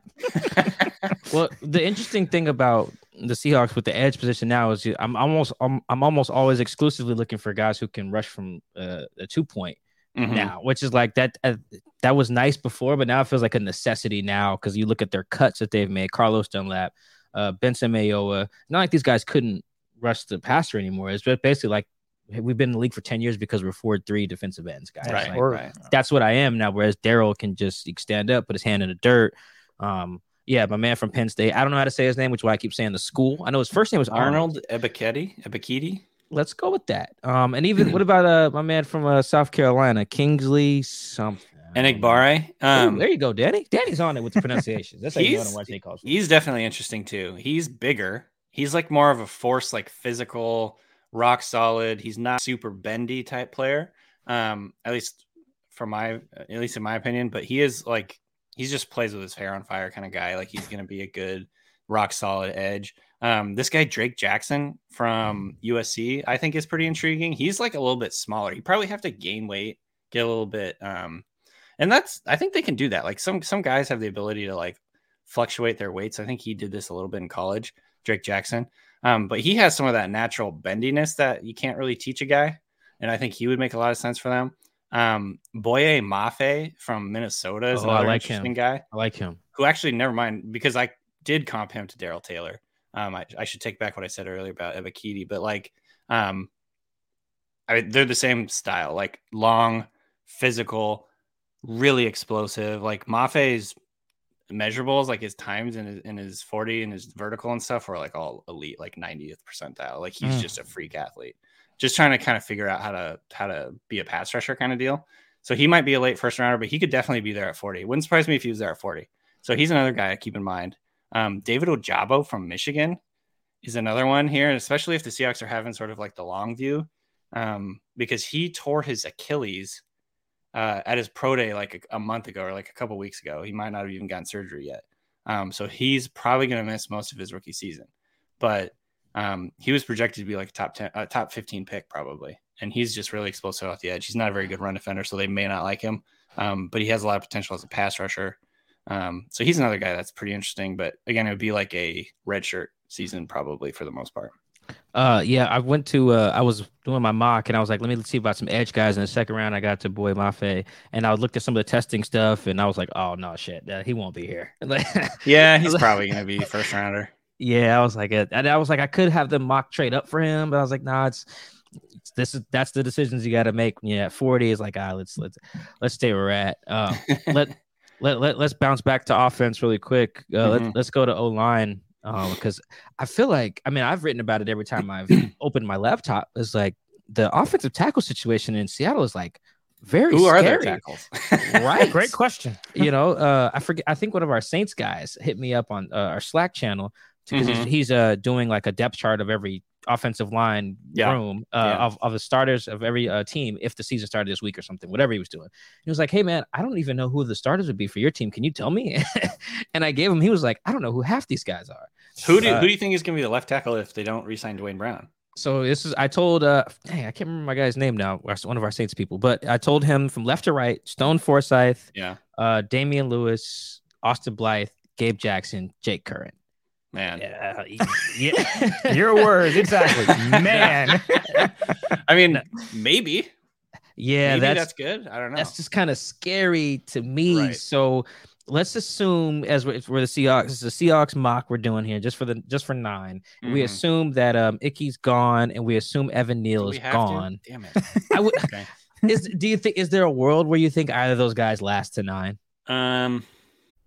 well, the interesting thing about the Seahawks with the edge position now is I'm almost I'm, I'm almost always exclusively looking for guys who can rush from uh, a two point mm-hmm. now, which is like that uh, that was nice before, but now it feels like a necessity now because you look at their cuts that they've made. Carlos Dunlap, uh, Benson Mayowa. Not like these guys couldn't rush the passer anymore. It's basically like we've been in the league for 10 years because we're four three defensive ends guys right, like, right. that's what i am now whereas darrell can just stand up put his hand in the dirt um yeah my man from penn state i don't know how to say his name which is why i keep saying the school i know his first name was arnold, arnold Ebiketie Ebiketie let's go with that um and even what about uh my man from uh, south carolina kingsley something Enagbare. Um, Ooh, there you go, Danny. Danny's on it with the pronunciations. That's how you know what he calls. He's definitely interesting too. He's bigger. He's like more of a force, like physical, rock solid. He's not super bendy type player, um, at least from my, at least in my opinion. But he is like he just plays with his hair on fire kind of guy. Like he's going to be a good rock solid edge. Um, this guy Drake Jackson from USC, I think is pretty intriguing. He's like a little bit smaller. You probably have to gain weight, get a little bit, um, and that's I think they can do that. Like some some guys have the ability to like fluctuate their weights. I think he did this a little bit in college, Drake Jackson. Um, but he has some of that natural bendiness that you can't really teach a guy. And I think he would make a lot of sense for them. Um, Boye Mafe from Minnesota is oh, another I like interesting him. guy. I like him. Who actually, never mind, because I did comp him to Darrell Taylor. Um, I, I, should take back what I said earlier about Ebiketie, but like, um, I, they're the same style, like long, physical, really explosive. Like Mafe's measurables, like his times in his, in his 40 and his vertical and stuff were like all elite, like 90th percentile. Like he's mm. just a freak athlete. Just trying to kind of figure out how to how to be a pass rusher kind of deal. So he might be a late first rounder, but he could definitely be there at 40. It wouldn't surprise me if he was there at 40. So he's another guy to keep in mind. Um, David Ojabo from Michigan is another one here, especially if the Seahawks are having sort of like the long view, um, because he tore his Achilles uh, at his pro day like a, a, month ago or like a couple weeks ago. He might not have even gotten surgery yet. Um, so he's probably going to miss most of his rookie season. But um, he was projected to be like a top 10, uh, top 15 pick probably. And he's just really explosive off the edge. He's not a very good run defender, so they may not like him. Um, but he has a lot of potential as a pass rusher. Um, so he's another guy that's pretty interesting. But again, it would be like a redshirt season probably for the most part. Uh, yeah, I went to uh, I was doing my mock and I was like, let me see about some edge guys in the second round. I got to Boye Mafe and I looked at some of the testing stuff and I was like, oh no, shit, uh, he won't be here. yeah, he's probably gonna be first rounder. Yeah, I was like, and I was like, I could have them mock trade up for him, but I was like, nah, it's, it's this is that's the decisions you got to make. Yeah, forty is like, ah, let's let's let's stay where we're at. Uh, let let let let's bounce back to offense really quick. Uh, mm-hmm. let, let's go to O line because um, I feel like I mean I've written about it every time I've opened my laptop. It's like the offensive tackle situation in Seattle is like very Who scary. are their tackles? right, great question. you know, uh, I forget. I think one of our Saints guys hit me up on uh, our Slack channel because mm-hmm. he's, he's uh, doing like a depth chart of every offensive line yeah. room uh, yeah. of, of the starters of every uh, team if the season started this week or something, whatever he was doing. He was like, Hey, man, I don't even know who the starters would be for your team. Can you tell me? and I gave him, he was like, I don't know who half these guys are. Who do, uh, who do you think is going to be the left tackle if they don't re-sign Duane Brown? So this is I told uh dang, I can't remember my guy's name now, one of our Saints people, but I told him from left to right, Stone Forsythe, yeah, uh Damien Lewis, Austin Blythe, Gabe Jackson, Jake Curhan. Man. Yeah. yeah. Your words, exactly. Man. I mean, maybe. Yeah, maybe that's, that's good. I don't know. That's just kind of scary to me. Right. So let's assume as we're, we're the Seahawks, it's a Seahawks mock we're doing here just for the just for 9 mm-hmm. We assume that um Ickey's gone and we assume Evan Neal is gone. To? Damn it. I would okay. is do you think is there a world where you think either of those guys last to nine? Um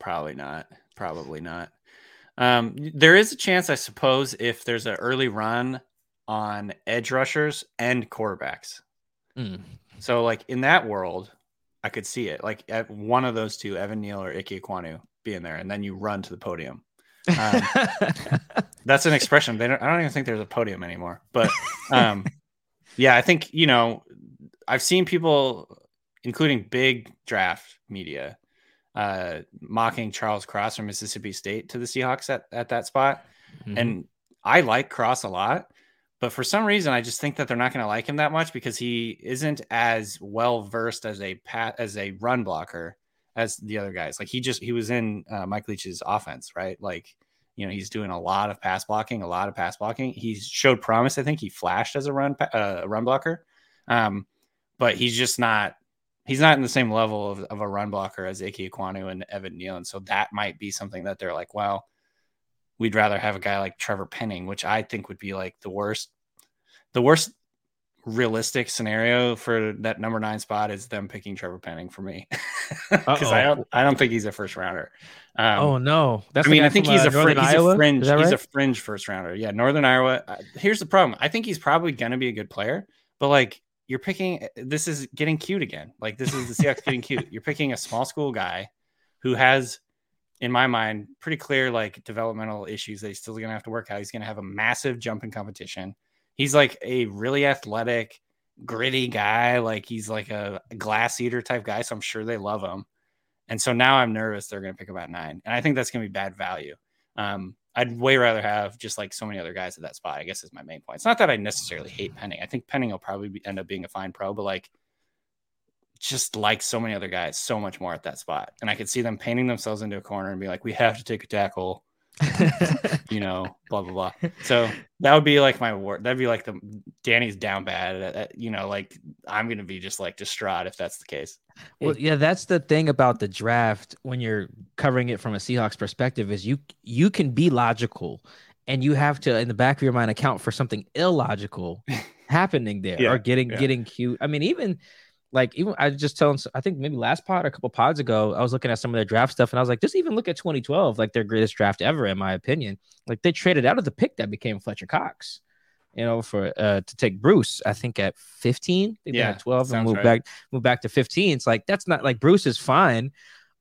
Probably not. Probably not. Um, there is a chance, I suppose, if there's an early run on edge rushers and quarterbacks. Mm. So, like in that world, I could see it. Like at one of those two, Evan Neal or Ike Ekwonu, being there, and then you run to the podium. Um, that's an expression. They don't, I don't even think there's a podium anymore. But um, yeah, I think you know, I've seen people, including big draft media, uh, mocking Charles Cross from Mississippi State to the Seahawks at, at that spot. Mhm. And I like Cross a lot, but for some reason, I just think that they're not going to like him that much because he isn't as well versed as a pat as a run blocker as the other guys. Like he just he was in uh, Mike Leach's offense, right? Like you know he's doing a lot of pass blocking, a lot of pass blocking. He showed promise. I think he flashed as a run uh, run blocker, um, but he's just not. He's not in the same level of, of a run blocker as Ike Ekwonu and Evan Neal, and so that might be something that they're like, well, we'd rather have a guy like Trevor Penning, which I think would be like the worst, the worst realistic scenario for that number nine spot is them picking Trevor Penning for me because I don't, I don't think he's a first rounder. Um, oh no, that's I mean, I think from, he's uh, a fr- he's a fringe. That He's right? a fringe first rounder. Yeah, Northern Iowa. Uh, Here's the problem. I think he's probably going to be a good player, but like you're picking. This is getting cute again. Like this is the Seahawks getting cute. You're picking a small school guy who has, in my mind, pretty clear like developmental issues that he's still to have to work out. He's to have a massive jump in competition. He's like a really athletic, gritty guy. Like he's like a glass eater type guy. So I'm sure they love him. And so now I'm nervous they're to pick about nine. And I think that's to be bad value. Um, I'd way rather have just like so many other guys at that spot, I guess is my main point. It's not that I necessarily hate Penning. I think Penning will probably be, end up being a fine pro, but like just like so many other guys, so much more at that spot. And I could see them painting themselves into a corner and be like, we have to take a tackle, you know, blah, blah, blah. So that would be like my word. That'd be like the Danny's down bad. uh, uh, You know, like I'm to be just like distraught if that's the case. Well, yeah, that's the thing about the draft when you're covering it from a Seahawks perspective is you you can be logical and you have to in the back of your mind account for something illogical happening there Yeah, or getting yeah. getting cute. I mean, even like even I was just telling I think maybe last pod or a couple pods ago, I was looking at some of their draft stuff and I was like, just even look at 2012, like their greatest draft ever, in my opinion. Like they traded out of the pick that became Fletcher Cox. You know, for uh to take Bruce, I think at 15, they Yeah, had 12 and sounds moved right. back move back to 15. It's like that's not like Bruce is fine,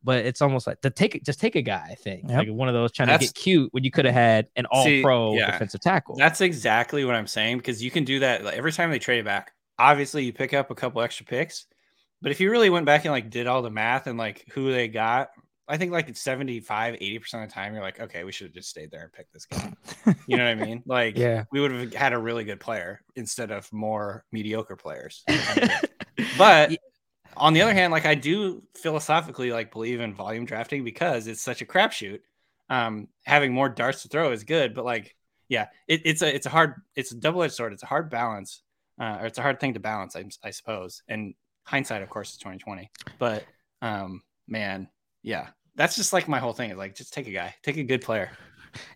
but it's almost like to take it, just take a guy. I think Yep. like one of those trying That's- to get cute when you could have had an all See, pro yeah. defensive tackle. That's exactly what I'm saying because you can do that like, every time they trade it back. Obviously, you pick up a couple extra picks, but if you really went back and like did all the math and like who they got, I think like it's 75, 80% of the time, you're like, okay, we should have just stayed there and picked this guy. You know what I mean? Like, Yeah. we would have had a really good player instead of more mediocre players. but on the other hand, like I do philosophically like believe in volume drafting because it's such a crapshoot. Um, having more darts to throw is good, but like, yeah, it, it's a it's a hard it's a double edged sword. It's a hard balance, uh, or it's a hard thing to balance, I, I suppose. And hindsight, of course, is twenty twenty. But um, man, yeah, that's just like my whole thing is like just take a guy, take a good player.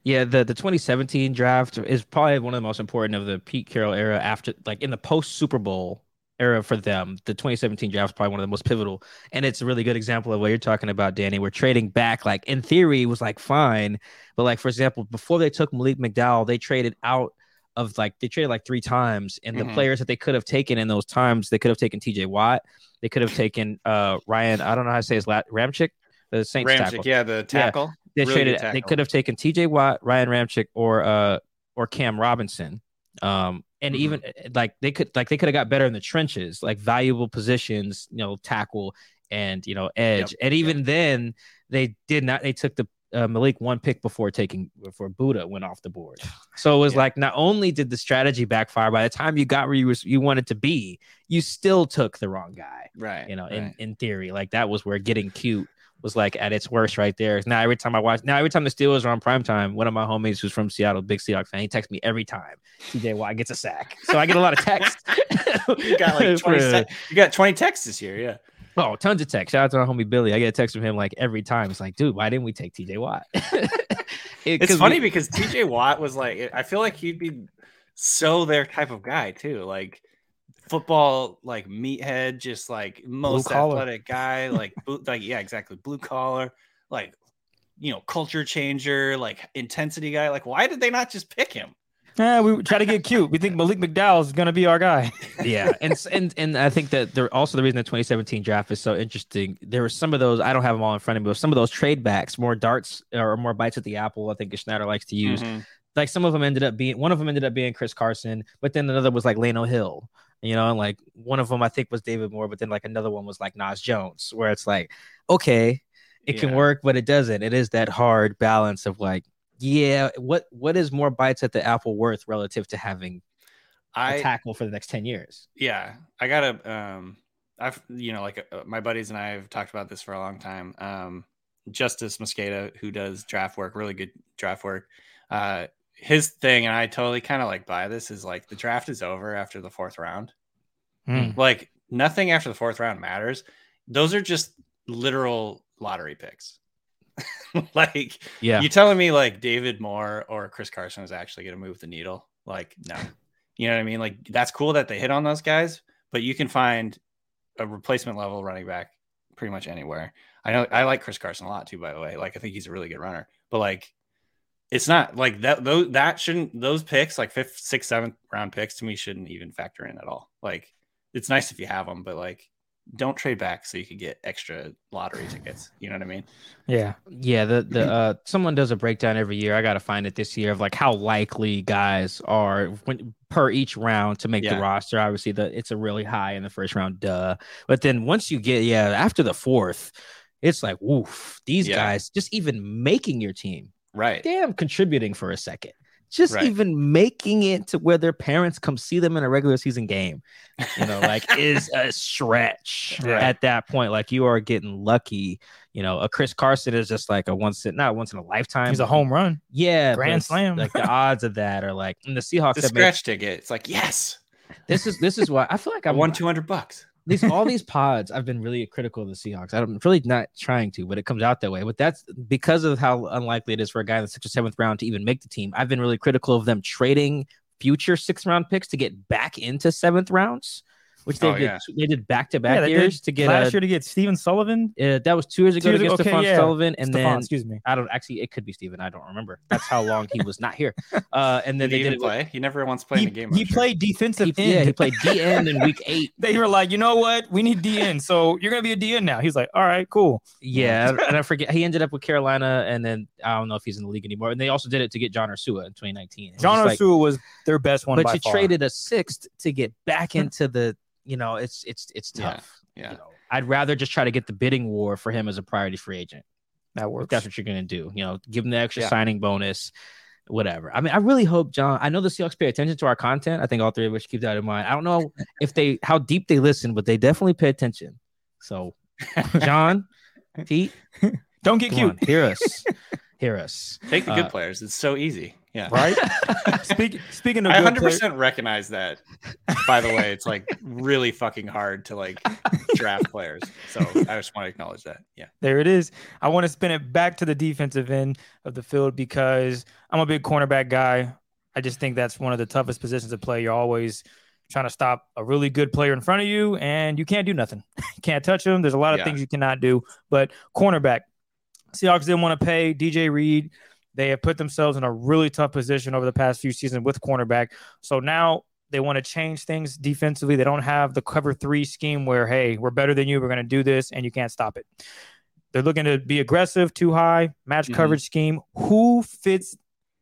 Yeah, the the 2017 draft is probably one of the most important of the Pete Carroll era after like in the post Super Bowl era for them. The 2017 draft is probably one of the most pivotal. And it's a really good example of what you're talking about, Danny. We're trading back, like in theory, was like fine. But like for example, before they took Malik McDowell, they traded out of like they traded like three times. And the Mhm. players that they could have taken in those times, they could have taken TJ Watt, they could have taken uh Ryan, I don't know how to say his last Ramczyk, the Saints tackle Ramczyk, yeah, the tackle. they Really traded good they could have taken TJ Watt, Ryan Ramczyk, or uh or Cam Robinson. Um and Mhm. even uh, like they could like they could have got better in the trenches, like valuable positions, you know, tackle and you know, edge. and even then they did not they took the uh, Malik one pick before taking before Budda went off the board. So it was Yeah. like not only did the strategy backfire, by the time you got where you was you wanted to be, you still took the wrong guy Right. you know, in, right. in theory. Like that was where getting cute was like at its worst right there. Now every time I watch now every time the Steelers are on primetime, one of my homies who's from Seattle, big Seahawks fan, he texts me every time TJ Watt gets a sack. So I get a lot of texts. you got like 20 for- you got 20 texts this year, yeah. Oh, tons of texts. Shout out to our homie Billy. I get a text from him like every time. It's like, dude, why didn't we take TJ Watt? It- It's funny we- because TJ Watt was like, I feel like he'd be so their type of guy too. Like football, like meathead, just like most athletic guy, like blue, like yeah, exactly, blue collar, like you know, culture changer, like intensity guy. Like, why did they not just pick him? Yeah, we try to get cute. We think Malik McDowell is going to be our guy. yeah, and and and I think that there also the reason the 2017 draft is so interesting. There were some of those I don't have them all in front of me, but some of those trade backs, more darts or more bites at the apple. I think Schneider likes to use. Mm-hmm. Like some of them ended up being one of them ended up being Chris Carson, but then another was like Lano Hill. You know, and like one of them I think was David Moore, but then like another one was like Naz Jones, where it's like, okay, it can work, but it doesn't. It is that hard balance of like, yeah, what what is more bites at the apple worth relative to having a I tackle for the next 10 years? yeah, I gotta um, I've you know like uh, my buddies and I have talked about this for a long time. Um, Justis Mosqueda, who does draft work, really good draft work. Uh, his thing, and I totally kind of like buy this is like the draft is over after the fourth round. Hmm. Like nothing after the fourth round matters. Those are just literal lottery picks. like Yeah. you telling me like David Moore or Chris Carson is actually going to move the needle? Like no, you know what I mean? Like that's cool that they hit on those guys, but you can find a replacement level running back pretty much anywhere. I know I like Chris Carson a lot too, by the way. Like I think he's a really good runner, but like it's not like that. Those that shouldn't those picks like fifth, sixth, seventh round picks to me shouldn't even factor in at all. Like it's nice if you have them, but like don't trade back so you could get extra lottery tickets. You know what I mean? Yeah. Yeah, the the uh someone does a breakdown every year. I got to find it this year of like how likely guys are when, per each round to make Yeah. the roster. Obviously, the it's a really high in the first round, duh. But then once you get yeah, after the fourth, it's like woof. These Yeah. guys just even making your team, Right. damn, contributing for a second. Just Right. even making it to where their parents come see them in a regular season game, you know, like is a stretch Right. at that point. Like you are getting lucky. You know, a Chris Carson is just like a once in not once in a lifetime. He's a home run. Yeah, Grand slam. Like the odds of that are like and the Seahawks The have made, scratch ticket. It's like yes, this is this is why I feel like I won two hundred bucks. These all these pods I've been really critical of the Seahawks. I'm really not trying to, but it comes out that way. But that's because of how unlikely it is for a guy in the sixth or seventh round to even make the team. I've been really critical of them trading future sixth round picks to get back into seventh rounds, which they Oh, did yeah. they did back to back years to get last a, year to get Steven Sullivan. uh, that was two years ago Two to get ago, okay, Stephon yeah. Sullivan, and Stephon, then excuse me. I don't actually it could be Steven. I don't remember. That's how long he was not here. Uh, and then Did he they did even it. with- play? He never once played He, in a game. he I'm sure. played defensive He, end. yeah, he played D end in week eight. They were like, you know what? We need D DN. So you're gonna be a DN now. He's like, all right, cool. Yeah, and I forget he ended up with Carolina, and then I don't know if he's in the league anymore. And they also did it to get John Ursua in 2019. John just like- was their best one. but by you far. traded a sixth to get back into the, you know, it's it's it's tough. yeah. You know, I'd rather just try to get the bidding war for him as a priority free agent. that If works. that's what you're gonna do, you know, give him the extra Yeah. signing bonus, whatever. I mean, I really hope John. I know the Seahawks pay attention to our content. I think all three of us keep that in mind. I don't know if they how deep they listen, but they definitely pay attention. So, John, Pete, Don't get cute, on, hear us, hear us. Take the good Uh, players. It's so easy. Yeah. right? Speak, speaking of I good 100% players, recognize that. By the way, it's like really fucking hard to like draft players. So I just want to acknowledge that. Yeah. there it is. I want to spin it back to the defensive end of the field because I'm a big cornerback guy. I just think that's one of the toughest positions to play. You're always trying to stop a really good player in front of you, and you can't do nothing. you can't touch him. There's a lot of Yeah. things you cannot do. But cornerback, Seahawks didn't want to pay DJ Reed. They have put themselves in a really tough position over the past few seasons with cornerback. So now they want to change things defensively. They don't have the cover three scheme where, hey, we're better than you. We're going to do this, and you can't stop it. They're looking to be aggressive, too high, match Mhm. coverage scheme. Who fits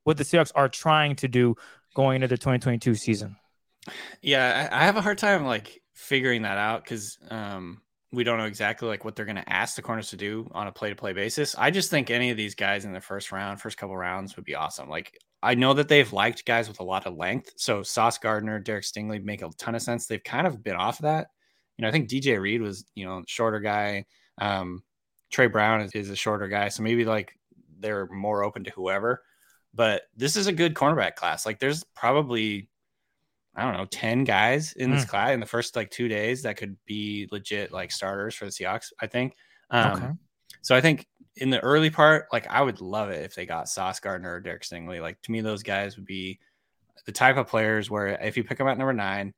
what the Seahawks are trying to do going into the 2022 season? Yeah. I, I have a hard time like figuring that out because um, we don't know exactly like what they're going to ask the corners to do on a play to play basis. I just think any of these guys in the first round, first couple rounds would be awesome. Like, I know that they've liked guys with a lot of length. So Sauce Gardner, Derek Stingley make a ton of sense. They've kind of been off that. You know, I think DJ Reed was, you know, shorter guy. Um, Tre Brown is, is a shorter guy. So maybe like they're more open to whoever. But this is a good cornerback class. Like there's probably, I don't know, 10 guys in this Mm. class in the first like two days that could be legit like starters for the Seahawks, I think. Um, Okay. So I think in the early part, like I would love it if they got Sauce Gardner or Derek Stingley. Like to me, those guys would be the type of players where if you pick them at number nine,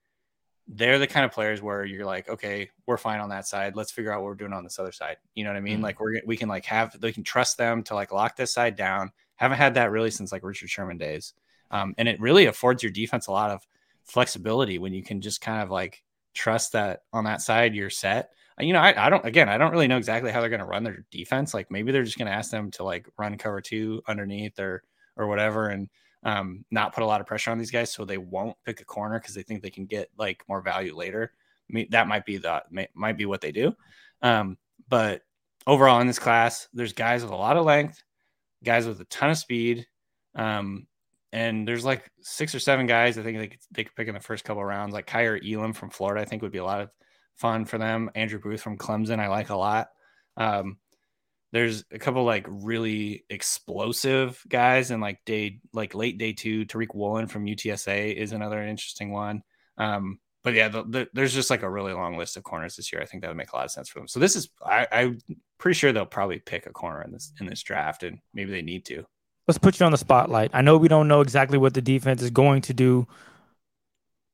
they're the kind of players where you're like, okay, we're fine on that side. Let's figure out what we're doing on this other side. You know what I mean? Mhm. Like we're we can like have they can trust them to like lock this side down. Haven't had that really since like Richard Sherman days. Um, and it really affords your defense a lot of flexibility when you can just kind of like trust that on that side you're set. You know, I, I don't again, I don't really know exactly how they're going to run their defense. Like maybe they're just going to ask them to like run cover two underneath or or whatever, and um, not put a lot of pressure on these guys, so they won't pick a corner because they think they can get like more value later. I mean, that might be the might be what they do. Um, but overall in this class, there's guys with a lot of length, guys with a ton of speed, um, and there's like six or seven guys. I think they could, they could pick in the first couple rounds. Like Kaiir Elam from Florida, I think would be a lot of fun for them. Andrew Booth from Clemson, I like a lot. Um, there's a couple like really explosive guys and like day like late day two. Tariq Woolen from UTSA is another interesting one. Um, but yeah, the, the, there's just like a really long list of corners this year. I think that would make a lot of sense for them. So this is I, I'm pretty sure they'll probably pick a corner in this in this draft, and maybe they need to. Let's put you on the spotlight. I know we don't know exactly what the defense is going to do.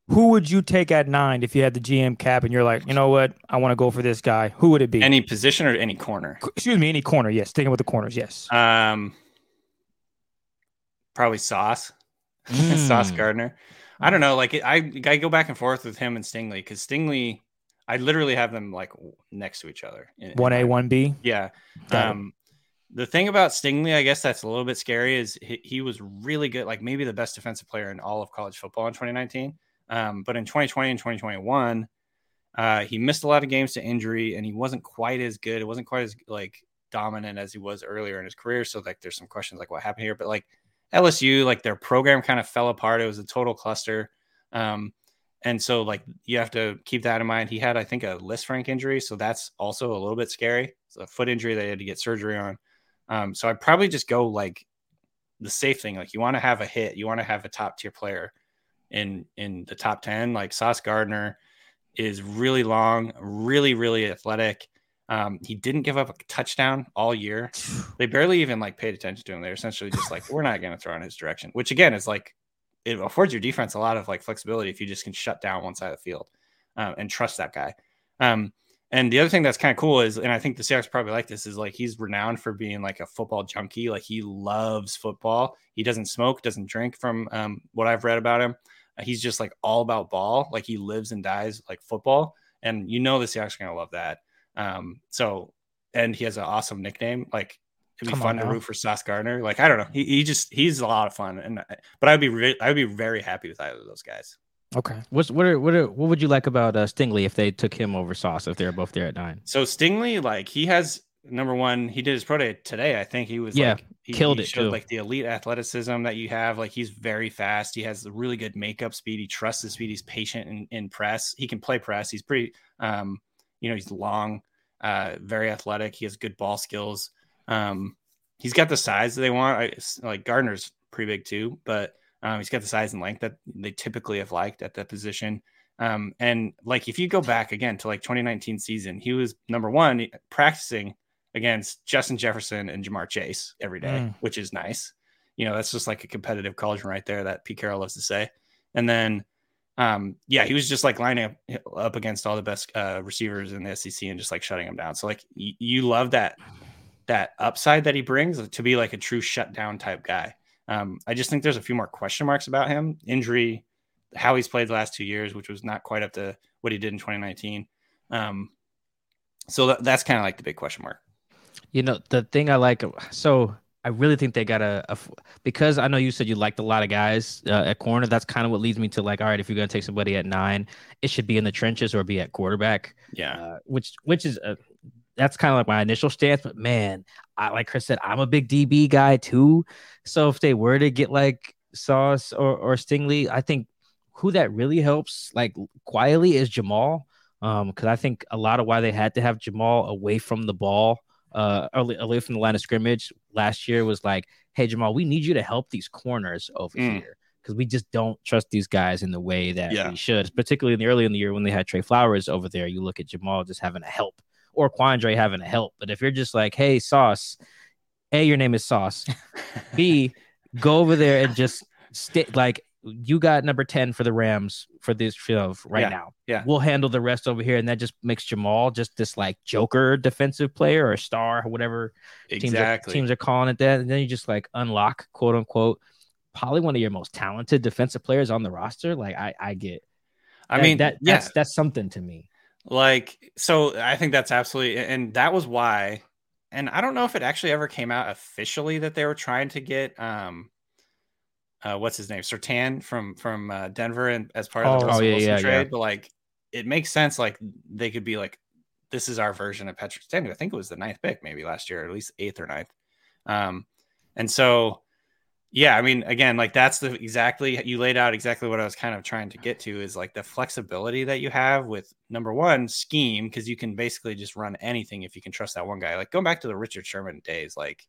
Who would you take at nine if you had the GM cap and you're like, you know what, I want to go for this guy? Who would it be? Any position or any corner. Excuse me, any corner. Yes, sticking with the corners. Yes. Um, probably Sauce, Sauce Mm. Gardner. I don't know. Like I, I go back and forth with him and Stingley because Stingley, I literally have them like next to each other. One A, one B. Yeah. Um, the thing about Stingley, I guess that's a little bit scary, is he, he was really good, like maybe the best defensive player in all of college football in 2019. Um, but in 2020 and 2021, uh, he missed a lot of games to injury, and he wasn't quite as good. It wasn't quite as like dominant as he was earlier in his career. So like, there's some questions like what happened here. But like LSU, like their program kind of fell apart. It was a total cluster. Um, and so like you have to keep that in mind. He had, I think, a Lisfranc injury, so that's also a little bit scary. It's a foot injury that he had to get surgery on. Um, so I'd probably just go like the safe thing. Like you want to have a hit, you want to have a top tier player in in the top ten. Like Sauce Gardner is really long, really really athletic. Um, he didn't give up a touchdown all year. They barely even like paid attention to him. They're essentially just like, we're not going to throw in his direction, which again is like it affords your defense a lot of like flexibility if you just can shut down one side of the field um, and trust that guy. Um, and the other thing that's kind of cool is, and I think the Seahawks probably like this, is like he's renowned for being like a football junkie. Like he loves football. He doesn't smoke, doesn't drink. From um, what I've read about him, Uh, he's just like all about ball. Like he lives and dies like football. And you know the Seahawks are gonna love that. Um, so, and he has an awesome nickname. Like it'd be Come fun to root for Sauce Gardner. Like I don't know, he, he just he's a lot of fun. And but I'd be re- I'd be very happy with either of those guys. Okay. What's what are what are what would you like about uh, Stingley if they took him over Sauce if they're both there at nine? So Stingley, like he has number one, he did his pro day today. I think he was Yeah, like he killed he it, showed too. like the elite athleticism that you have. Like he's very fast. He has really good makeup speed. He trusts his speed. He's patient in, in press. He can play press. He's pretty um, you know, he's long, uh, very athletic. He has good ball skills. Um, he's got the size that they want. I, like Gardner's pretty big too, but um, he's got the size and length that they typically have liked at that position. Um, and like if you go back again to like 2019 season, he was number one practicing against Justin Jefferson and Ja'Marr Chase every day, Mm. which is nice. You know, that's just like a competitive cauldron right there that Pete Carroll loves to say. And then, um, yeah, he was just like lining up, up against all the best uh, receivers in the SEC and just like shutting them down. So like y- you love that that upside that he brings to be like a true shutdown type guy. Um, I just think there's a few more question marks about him. Injury, how he's played the last two years, which was not quite up to what he did in 2019. Um, so that, that's kind of like the big question mark. You know, the thing I like, so I really think they got a because I know you said you liked a lot of guys uh, at corner. That's kind of what leads me to like, all right, if you're gonna take somebody at nine, it should be in the trenches or be at quarterback. Yeah. uh, which which is a, that's kind of like my initial stance. But man, I like Chris said, I'm a big DB guy too. So if they were to get like Sauce or or Stingley, I think who that really helps like quietly is Jamal. Um, because I think a lot of why they had to have Jamal away from the ball, uh, early, away from the line of scrimmage last year was like, hey Jamal, we need you to help these corners over Mm. here because we just don't trust these guys in the way that Yeah. we should, particularly in the early in the year when they had Trey Flowers over there. You look at Jamal just having to help or Quandre having a help. But if you're just like, hey, Sauce, A, your name is Sauce. B, go over there and just stay like you got number 10 for the Rams for this show right Yeah, now. yeah. We'll handle the rest over here. And that just makes Jamal just this like joker defensive player or star, or whatever teams, are, teams are calling it that. And then you just like unlock, quote unquote, probably one of your most talented defensive players on the roster. Like I, I get I that- mean, that yeah, that's that's something to me. Like so. I think that's absolutely, and that was why. And I don't know if it actually ever came out officially that they were trying to get um, uh, what's his name, Surtain from from uh, Denver, and as part of the Oh, Russell yeah, Wilson yeah, trade. yeah. But like, it makes sense. Like they could be like, this is our version of Patrick Stanley. I think it was the ninth pick, maybe last year, or at least eighth or ninth. Um, and so, yeah, I mean, again, like that's the exactly you laid out exactly what I was kind of trying to get to is like the flexibility that you have with number one scheme because you can basically just run anything if you can trust that one guy. Like going back to the Richard Sherman days, like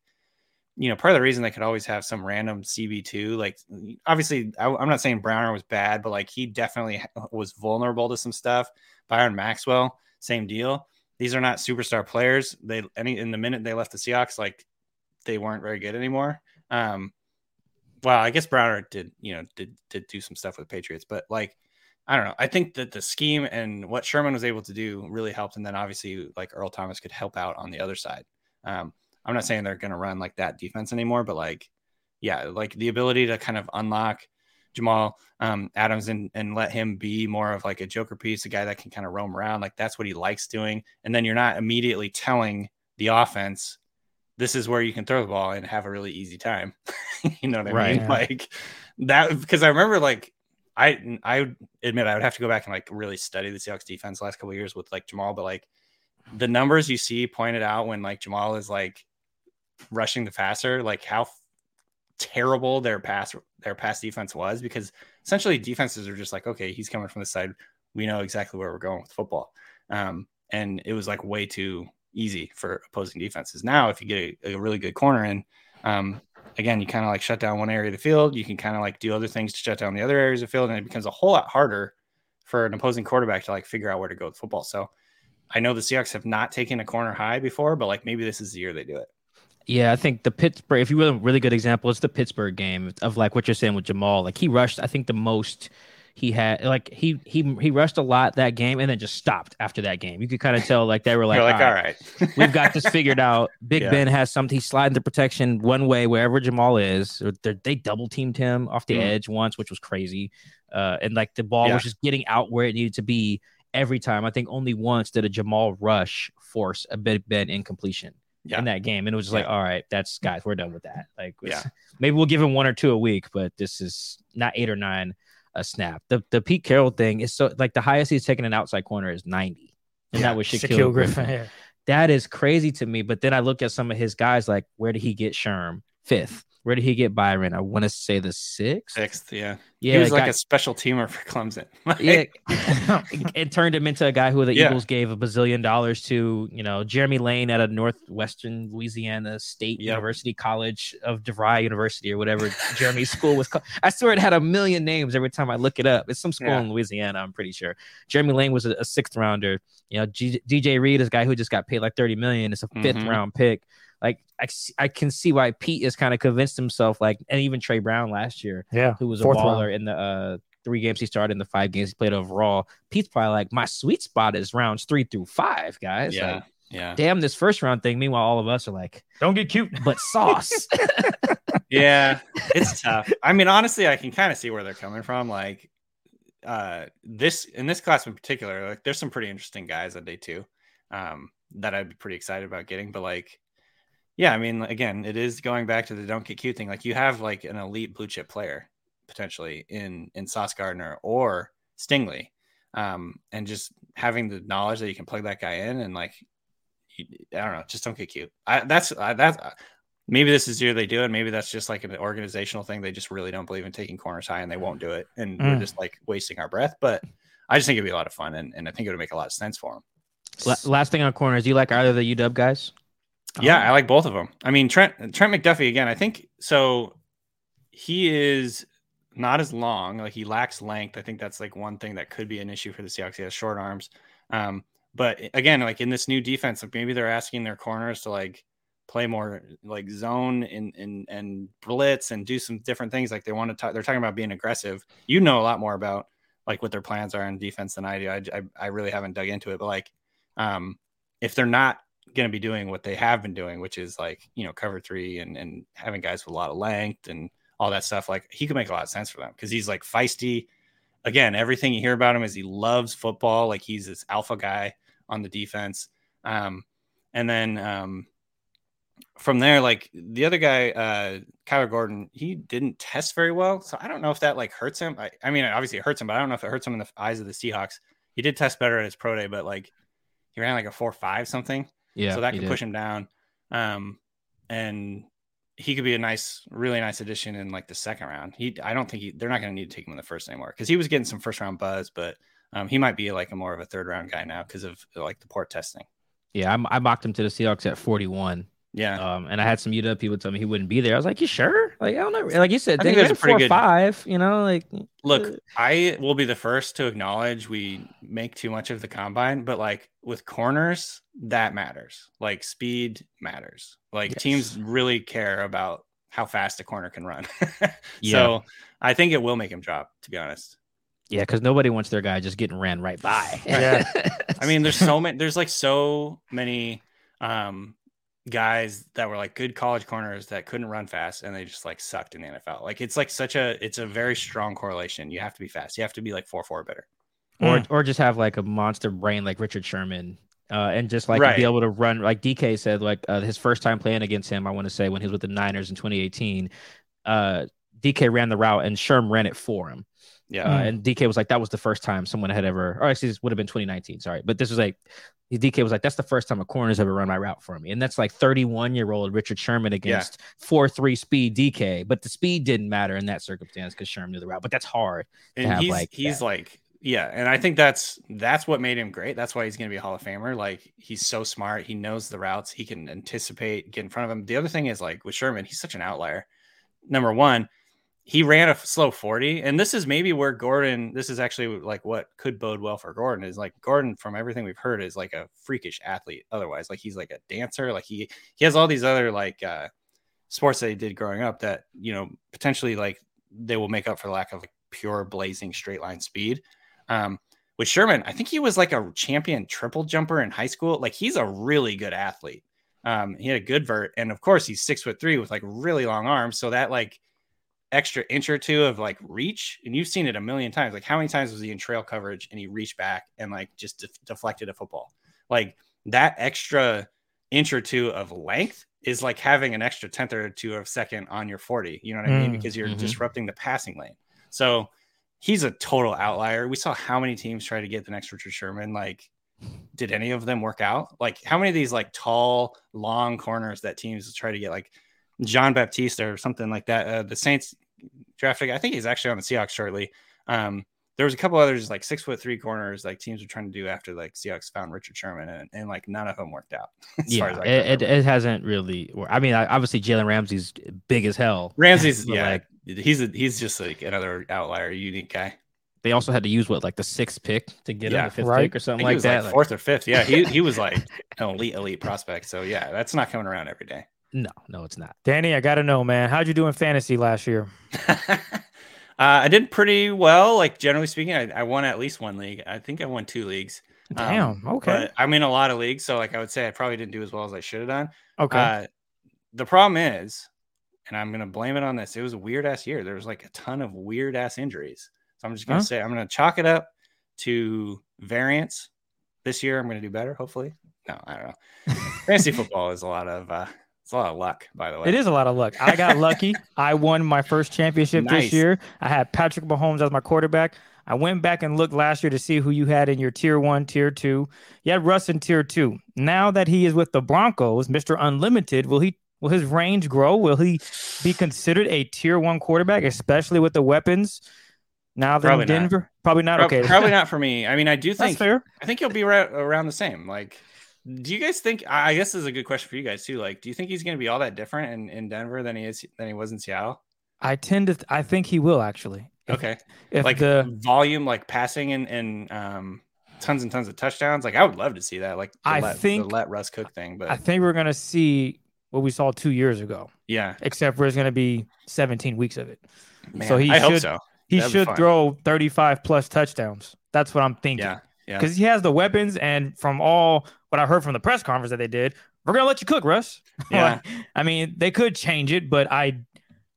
you know, part of the reason they could always have some random CB2, like obviously, I, am not saying Browner was bad, but like he definitely was vulnerable to some stuff. Byron Maxwell, same deal. These are not superstar players. They any in the minute they left the Seahawks, like they weren't very good anymore. Um, well, I guess Browner did, you know, did did do some stuff with Patriots, but like I don't know. I think that the scheme and what Sherman was able to do really helped, and then obviously like Earl Thomas could help out on the other side. Um, I'm not saying they're going to run like that defense anymore, but like, yeah, like the ability to kind of unlock Jamal um, Adams and and let him be more of like a joker piece, a guy that can kind of roam around. Like that's what he likes doing, and then you're not immediately telling the offense this is where you can throw the ball and have a really easy time. you know what I Right. mean? Like that because I remember like I I admit I would have to go back and like really study the Seahawks defense the last couple of years with like Jamal, but like the numbers you see pointed out when like Jamal is like rushing the passer, like how terrible their pass their pass defense was because essentially defenses are just like okay he's coming from the side we know exactly where we're going with football um, and it was like way too easy for opposing defenses now if you get a, a really good corner in um, again you kind of like shut down one area of the field you can kind of like do other things to shut down the other areas of the field and it becomes a whole lot harder for an opposing quarterback to like figure out where to go with football so I know the Seahawks have not taken a corner high before, but like maybe this is the year they do it. Yeah, I think the Pittsburgh. If you want a really good example, it's the Pittsburgh game of like what you're saying with Jamal. Like he rushed, I think the most he had. Like he he he rushed a lot that game, and then just stopped after that game. You could kind of tell like they were like, like, "All all right, right, we've got this figured out. Big Yeah. Ben has something. He's sliding the protection one way wherever Jamal is. They double teamed him off the Mhm. edge once, which was crazy. Uh, and like the ball Yeah. was just getting out where it needed to be every time. I think only once did a Jamal rush force a Big Ben incompletion Yeah. in that game, and it was just like, all right, that's guys, we're done with that. Like, Yeah. maybe we'll give him one or two a week, but this is not eight or nine a snap. The the Pete Carroll thing is so like the highest he's taken an outside corner is ninety, and Yeah, that was Shaquille, Shaquille Griffin. Griffin. Yeah. That is crazy to me. But then I look at some of his guys, like where did he get Sherm? Fifth. Where did he get Byron? I want to say the sixth. sixth. Yeah, Yeah, he was like guy- a special teamer for Clemson. yeah, it turned him into a guy who the Yeah. Eagles gave a bazillion dollars to. You know, Jeremy Lane at a Northwestern Louisiana State Yep. University College of DeVry University or whatever Jeremy's school was called. I swear it had a million names every time I look it up. It's some school Yeah. in Louisiana, I'm pretty sure. Jeremy Lane was a, a sixth rounder. You know, G- DJ Reed is a guy who just got paid like 30 million. It's a 5th Mhm. round pick. Like I, I can see why Pete is kind of convinced himself, like, and even Tre Brown last year Yeah. who was Fourth a baller round. in the uh, three games he started in the five games he played overall. Pete's probably like, my sweet spot is rounds three through five, guys. yeah, Like, yeah, damn, this first round thing. Meanwhile, all of us are like, Don't get cute. but sauce. yeah. It's tough. I mean, honestly, I can kind of see where they're coming from. Like, uh, this in this class in particular, like, there's some pretty interesting guys on day two, um, that I'd be pretty excited about getting. But like, yeah, I mean, again, it is going back to the don't get cute thing. Like, you have like an elite blue chip player potentially in in Sauce Gardner or Stingley, um, and just having the knowledge that you can plug that guy in and like, you, I don't know, just don't get cute. I, that's I, that's maybe this is the year they do it. Maybe that's just like an organizational thing. They just really don't believe in taking corners high and they won't do it, and we're Mm. just like wasting our breath. But I just think it'd be a lot of fun, and, and I think it would make a lot of sense for them. La- last thing on corners, do you like either of the UW guys? Yeah, I like both of them. I mean, Trent Trent McDuffie again. I think so. He is not as long. Like he lacks length. I think that's like one thing that could be an issue for the Seahawks. He has short arms. Um, but again, like in this new defense, like maybe they're asking their corners to like play more like zone and and and blitz and do some different things. Like they want to talk, they're talking about being aggressive. You know a lot more about like what their plans are in defense than I do. I I, I really haven't dug into it, but like um if they're not going to be doing what they have been doing, which is like you know cover three and and having guys with a lot of length and all that stuff. Like he could make a lot of sense for them because he's like feisty. Again, everything you hear about him is he loves football. Like he's this alpha guy on the defense. Um, and then um, from there, like the other guy, uh, Kyler Gordon, he didn't test very well. So I don't know if that like hurts him. I, I mean, obviously it hurts him, but I don't know if it hurts him in the eyes of the Seahawks. He did test better at his pro day, but like he ran like a four five something. Yeah. so that could did. push him down. Um, and he could be a nice, really nice addition in like the second round. He, I don't think he, they're not going to need to take him in the first anymore because he was getting some first round buzz, but um, he might be like a more of a third round guy now because of like the port testing. Yeah, I, I mocked him to the Seahawks at 41. Yeah, Um, and I had some UW people tell me he wouldn't be there. I was like, "You sure?" Like, I don't know. Like you said, I think that's ran a pretty four good- five. You know, like Look, I will be the first to acknowledge we make too much of the combine, but like with corners, that matters. Like speed matters. Like teams really care about how fast a corner can run. Yeah. So I think it will make him drop, to be honest. yeah, because nobody wants their guy just getting ran right by. Yeah. I mean, there's so many, there's like so many um guys that were like good college corners that couldn't run fast and they just like sucked in the NFL. Like it's like such a it's a very strong correlation. You have to be fast. You have to be like four four better. or or just have like a monster brain like Richard Sherman. Uh, and just like Right. be able to run like DK said, like uh, his first time playing against him, I want to say when he was with the Niners in 2018, uh, DK ran the route and Sherm ran it for him. Yeah. Uh, and DK was like, that was the first time someone had ever, or actually, this would have been 2019. Sorry. But this was like, DK was like, that's the first time a corner's ever run my route for me. And that's like 31 year old Richard Sherman against 4 3 speed DK. But the speed didn't matter in that circumstance because Sherman knew the route. But that's hard. and he's like, he's that. like yeah and i think that's that's what made him great that's why he's going to be a hall of famer like he's so smart he knows the routes he can anticipate get in front of him the other thing is like with sherman he's such an outlier number one he ran a slow 40 and this is maybe where gordon this is actually like what could bode well for gordon is like gordon from everything we've heard is like a freakish athlete otherwise like he's like a dancer like he he has all these other like uh sports that he did growing up that you know potentially like they will make up for lack of like pure blazing straight line speed um with sherman i think he was like a champion triple jumper in high school like he's a really good athlete um he had a good vert and of course he's six foot three with like really long arms so that like extra inch or two of like reach and you've seen it a million times like how many times was he in trail coverage and he reached back and like just def- deflected a football? Like that extra inch or two of length is like having an extra tenth or two of second on your 40 you know what i mean? Mm, because you're mhm. disrupting the passing lane. So he's a total outlier. We saw how many teams try to get the next richard sherman like did any of them work out? Like how many of these like tall long corners that teams try to get like john baptiste or something like that uh, the saints drafted i think he's actually on the seahawks shortly um there was a couple others like six foot three corners like teams were trying to do after like Seahawks found Richard Sherman and, and like none of them worked out. as far yeah, as I it, it, it hasn't really. wor- I mean, obviously Jalen Ramsey's big as hell. Ramsey's yeah, like, he's a, he's just like another outlier, unique guy. they also had to use what like the sixth pick to get him the fifth right. pick or something like that. like Like, fourth or fifth. Yeah, he he was like an elite elite prospect. So yeah, that's not coming around every day. No, no, it's not. Danny, I gotta know, man. How'd you do in fantasy last year? uh, I did pretty well, like generally speaking. I, I won at least one league. I think I won two leagues. Um, Damn. okay. But I'm in a lot of leagues, so like I would say I probably didn't do as well as I should have done. okay. Uh, the problem is, and I'm gonna blame it on this. It was a weird ass year. There was like a ton of weird ass injuries. So I'm just gonna Huh? say I'm gonna chalk it up to variance. This year I'm gonna do better, hopefully. No, I don't know. Fantasy football is a lot of uh it's a lot of luck, by the way. It is a lot of luck. I got lucky. I won my first championship Nice. this year. I had Patrick Mahomes as my quarterback. I went back and looked last year to see who you had in your tier one, tier two. You had Russ in tier two. Now that he is with the Broncos, Mr. Unlimited, will he will his range grow? Will he be considered a tier one quarterback, especially with the weapons now that Probably in not. Denver? Probably not. Prob- okay. probably not for me. I mean, I do think fair. I think he'll be right around the same. Like, do you guys think? I guess this is a good question for you guys too. Like, do you think he's going to be all that different in, in Denver than he is than he was in Seattle? I tend to I think he will actually. If- Okay, If like the volume, like passing and and um, tons and tons of touchdowns. Like, I would love to see that. Like, the I let, think- the let Russ cook thing. But I think we're gonna see what we saw two years ago, Yeah, except for it's going to be 17 weeks of it. man, So he I hope should- so. He That'd should throw 35 plus touchdowns. That's what I'm thinking. Yeah, yeah. Because he has the weapons, and from all what I heard from the press conference that they did, we're gonna let you cook, Russ. Yeah. Like, I mean, they could change it, but I,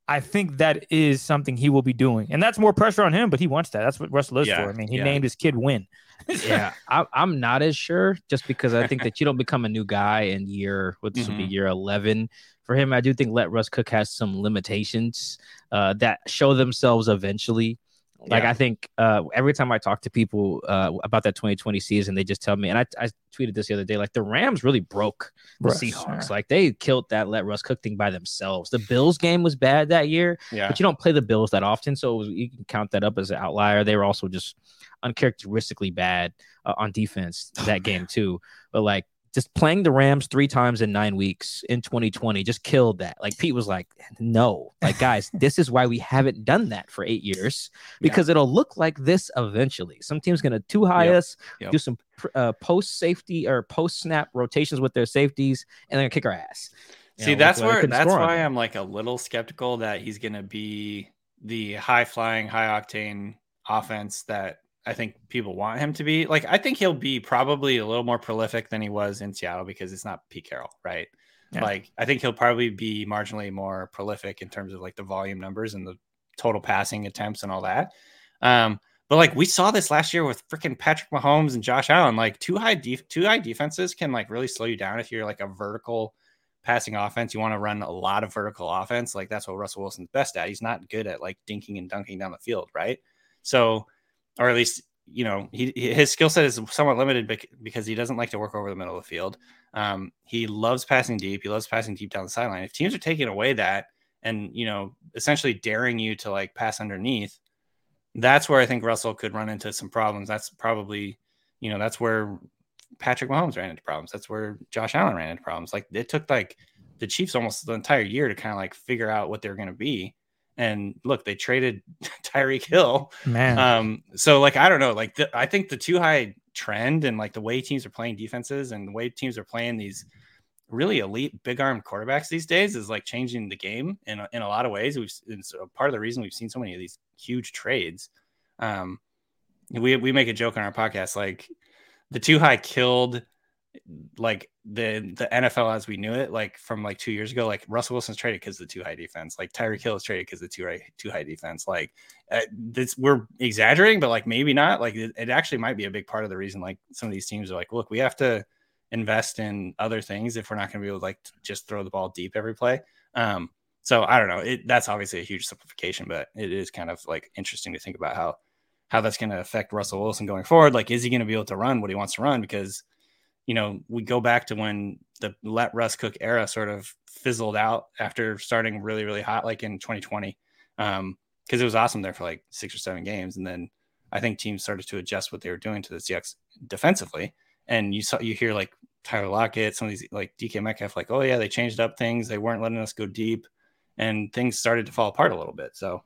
I think that is something he will be doing, and that's more pressure on him. But he wants that. That's what Russ lives Yeah, for. I mean, he yeah. named his kid Win. yeah, I, I'm not as sure just because I think that you don't become a new guy in year what this will be Mhm. year 11 for him. I do think let Russ Cook has some limitations uh, that show themselves eventually. Like Yeah. I think uh, every time I talk to people uh, about that 2020 season, they just tell me, and I, I tweeted this the other day, like the Rams really broke the Russ, Seahawks. yeah. Like they killed that let Russ Cook thing by themselves. The Bills game was bad that year, yeah. but you don't play the Bills that often, so it was, you can count that up as an outlier. They were also just uncharacteristically bad uh, on defense that game too. But like just playing the Rams three times in nine weeks in 2020 just killed that. Like Pete was like, "No, like guys, this is why we haven't done that for eight years because it'll look like this eventually. Some team's gonna too high Yep, us, yep. do some pr- uh, post safety or post snap rotations with their safeties, and they're gonna kick our ass." You See, know, that's like, where that's why. I'm like a little skeptical that he's going to be the high flying, high octane offense that I think people want him to be. Like, I think he'll be probably a little more prolific than he was in Seattle because it's not Pete Carroll, right? Yeah. Like, I think he'll probably be marginally more prolific in terms of like the volume numbers and the total passing attempts and all that. Um, but like we saw this last year with freaking Patrick Mahomes and Josh Allen, like two high def- two high defenses can like really slow you down if you're like a vertical passing offense. You want to run a lot of vertical offense. Like that's what Russell Wilson's best at. He's not good at like dinking and dunking down the field, right? So, or at least you know he his skill set is somewhat limited bec- because he doesn't like to work over the middle of the field. Um, he loves passing deep. He loves passing deep down the sideline. If teams are taking away that and you know essentially daring you to like pass underneath, that's where I think Russell could run into some problems. That's probably you know that's where Patrick Mahomes ran into problems. That's where Josh Allen ran into problems. Like it took like the Chiefs almost the entire year to kind of like figure out what they're going to be. And look, they traded Tyreek Hill. Man, Um, so like I don't know, like the, I think the two high trend and like the way teams are playing defenses and the way teams are playing these really elite big arm quarterbacks these days is like changing the game in a, in a lot of ways. We've it's a part of the reason we've seen so many of these huge trades. Um, we we make a joke on our podcast like the two high killed like the the NFL as we knew it, like from like two years ago. Like Russell Wilson's traded because the two high defense. Like Tyreek Hill is traded because the two high two high defense. Like uh, this, we're exaggerating, but like maybe not. Like it, it actually might be a big part of the reason. Like some of these teams are like, look, we have to invest in other things if we're not going to be able to like just throw the ball deep every play. Um, so I don't know. It, that's obviously a huge simplification, but it is kind of like interesting to think about how how that's going to affect Russell Wilson going forward. Like, is he going to be able to run what he wants to run? Because you know, we go back to when the let Russ Cook era sort of fizzled out after starting really, really hot, like in 2020. Um, because it was awesome there for like six or seven games. And then I think teams started to adjust what they were doing to the CX defensively. And you saw you hear like Tyler Lockett, some of these like DK Metcalf, like, oh yeah, they changed up things. They weren't letting us go deep, and things started to fall apart a little bit. So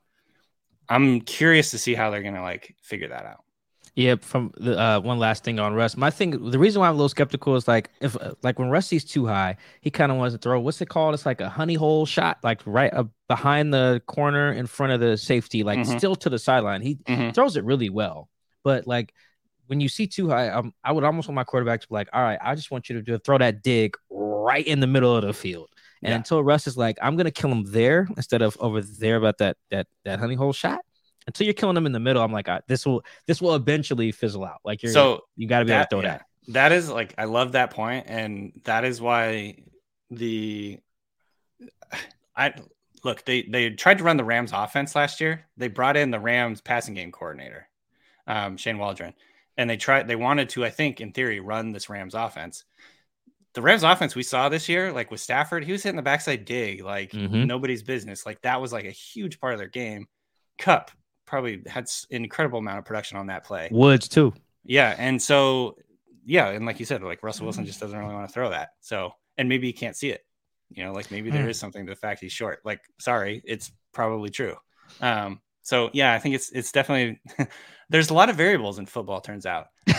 I'm curious to see how they're gonna like figure that out. Yeah, from the uh, one last thing on Russ. My thing, the reason why I'm a little skeptical is like if uh, like when Russ sees two high, he kind of wants to throw. What's it called? It's like a honey hole shot, like right up behind the corner in front of the safety, like Mhm. still to the sideline. He Mhm. throws it really well, but like when you see two high, um, I would almost want my quarterback to be like, all right, I just want you to do, throw that dig right in the middle of the field. And Yeah. until Russ is like, I'm gonna kill him there instead of over there about that that that honey hole shot. Until you're killing them in the middle, I'm like, this will this will eventually fizzle out. Like you're So you got to be able to that, throw yeah, that. that is like I love that point, and that is why the I look they they tried to run the Rams offense last year. They brought in the Rams passing game coordinator, um, Shane Waldron, and they tried they wanted to I think in theory run this Rams offense. The Rams offense we saw this year, like with Stafford, he was hitting the backside dig like Mhm. nobody's business. Like that was like a huge part of their game. Kupp probably had an incredible amount of production on that play. Woods too. Yeah, and so yeah, and like you said, like Russell Wilson just doesn't really want to throw that. So and maybe he can't see it. You know, like maybe there Hmm. is something to the fact he's short. Like, sorry, it's probably true. Um, so yeah, I think it's it's definitely there's a lot of variables in football, turns out.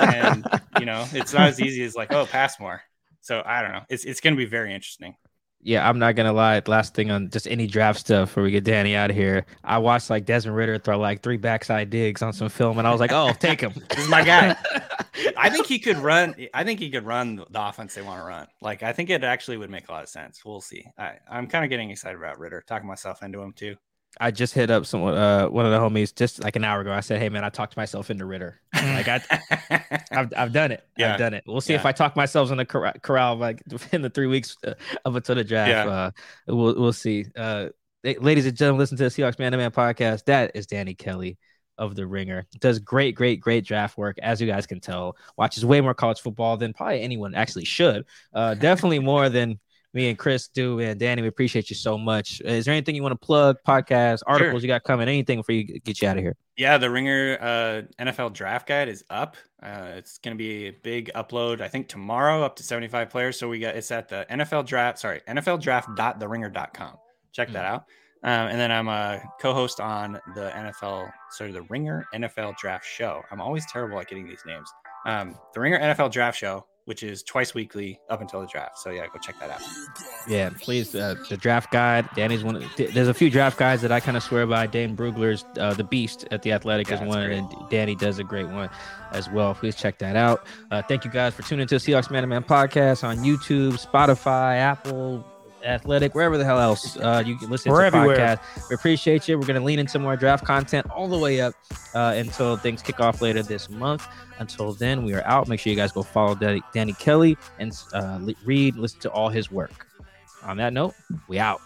and you know, it's not as easy as like, oh, pass more. So I don't know. It's it's gonna be very interesting. Yeah, I'm not gonna lie. Last thing on just any draft stuff before we get Danny out of here. I watched like Desmond Ridder throw like three backside digs on some film, and I was like, oh, take him. this is my guy. I think he could run. I think he could run the offense they want to run. Like I think it actually would make a lot of sense. We'll see. I, I'm kind of getting excited about Ridder, Talking myself into him too. I just hit up someone, uh, one of the homies, just like an hour ago. I said, "Hey, man, I talked myself into Ridder. Like I, I've, I've done it. Yeah. I've done it. We'll see yeah. if I talk myself in the Corral, Corral like in the three weeks uh, of until the draft. Yeah. Uh, we'll we'll see. Uh, ladies and gentlemen, listen to the Seahawks Man to Man podcast. That is Danny Kelly of the Ringer. Does great, great, great draft work, as you guys can tell. Watches way more college football than probably anyone actually should. Uh, definitely more than me and Chris do. And Danny, we appreciate you so much. Is there anything you want to plug, podcast, articles sure. you got coming, anything before you get you out of here? Yeah, the Ringer uh, NFL draft guide is up. Uh, it's going to be a big upload, I think tomorrow, up to 75 players. So we got it's at the NFL draft, sorry, NFLdraft.theringer.com. Check mm-hmm. that out. Um, and then I'm a co-host on the NFL, sorry, the Ringer NFL Draft Show. I'm always terrible at getting these names. Um, the Ringer NFL Draft Show which is twice weekly up until the draft. So yeah, go check that out. Yeah, please. Uh, the draft guide. Danny's one. there's a few draft guides that I kind of swear by. Dane Brugler's uh, the Beast at the Athletic yeah, is one, great. and Danny does a great one as well. Please check that out. Uh, thank you guys for tuning to the Seahawks Man to Man podcast on YouTube, Spotify, Apple, Athletic, wherever the hell else uh, you can listen We're to everywhere. podcast. We appreciate you. We're going to lean into more draft content all the way up uh, until things kick off later this month. Until then, we are out. Make sure you guys go follow Danny, Danny Kelly and uh, read, listen to all his work. On that note, we out.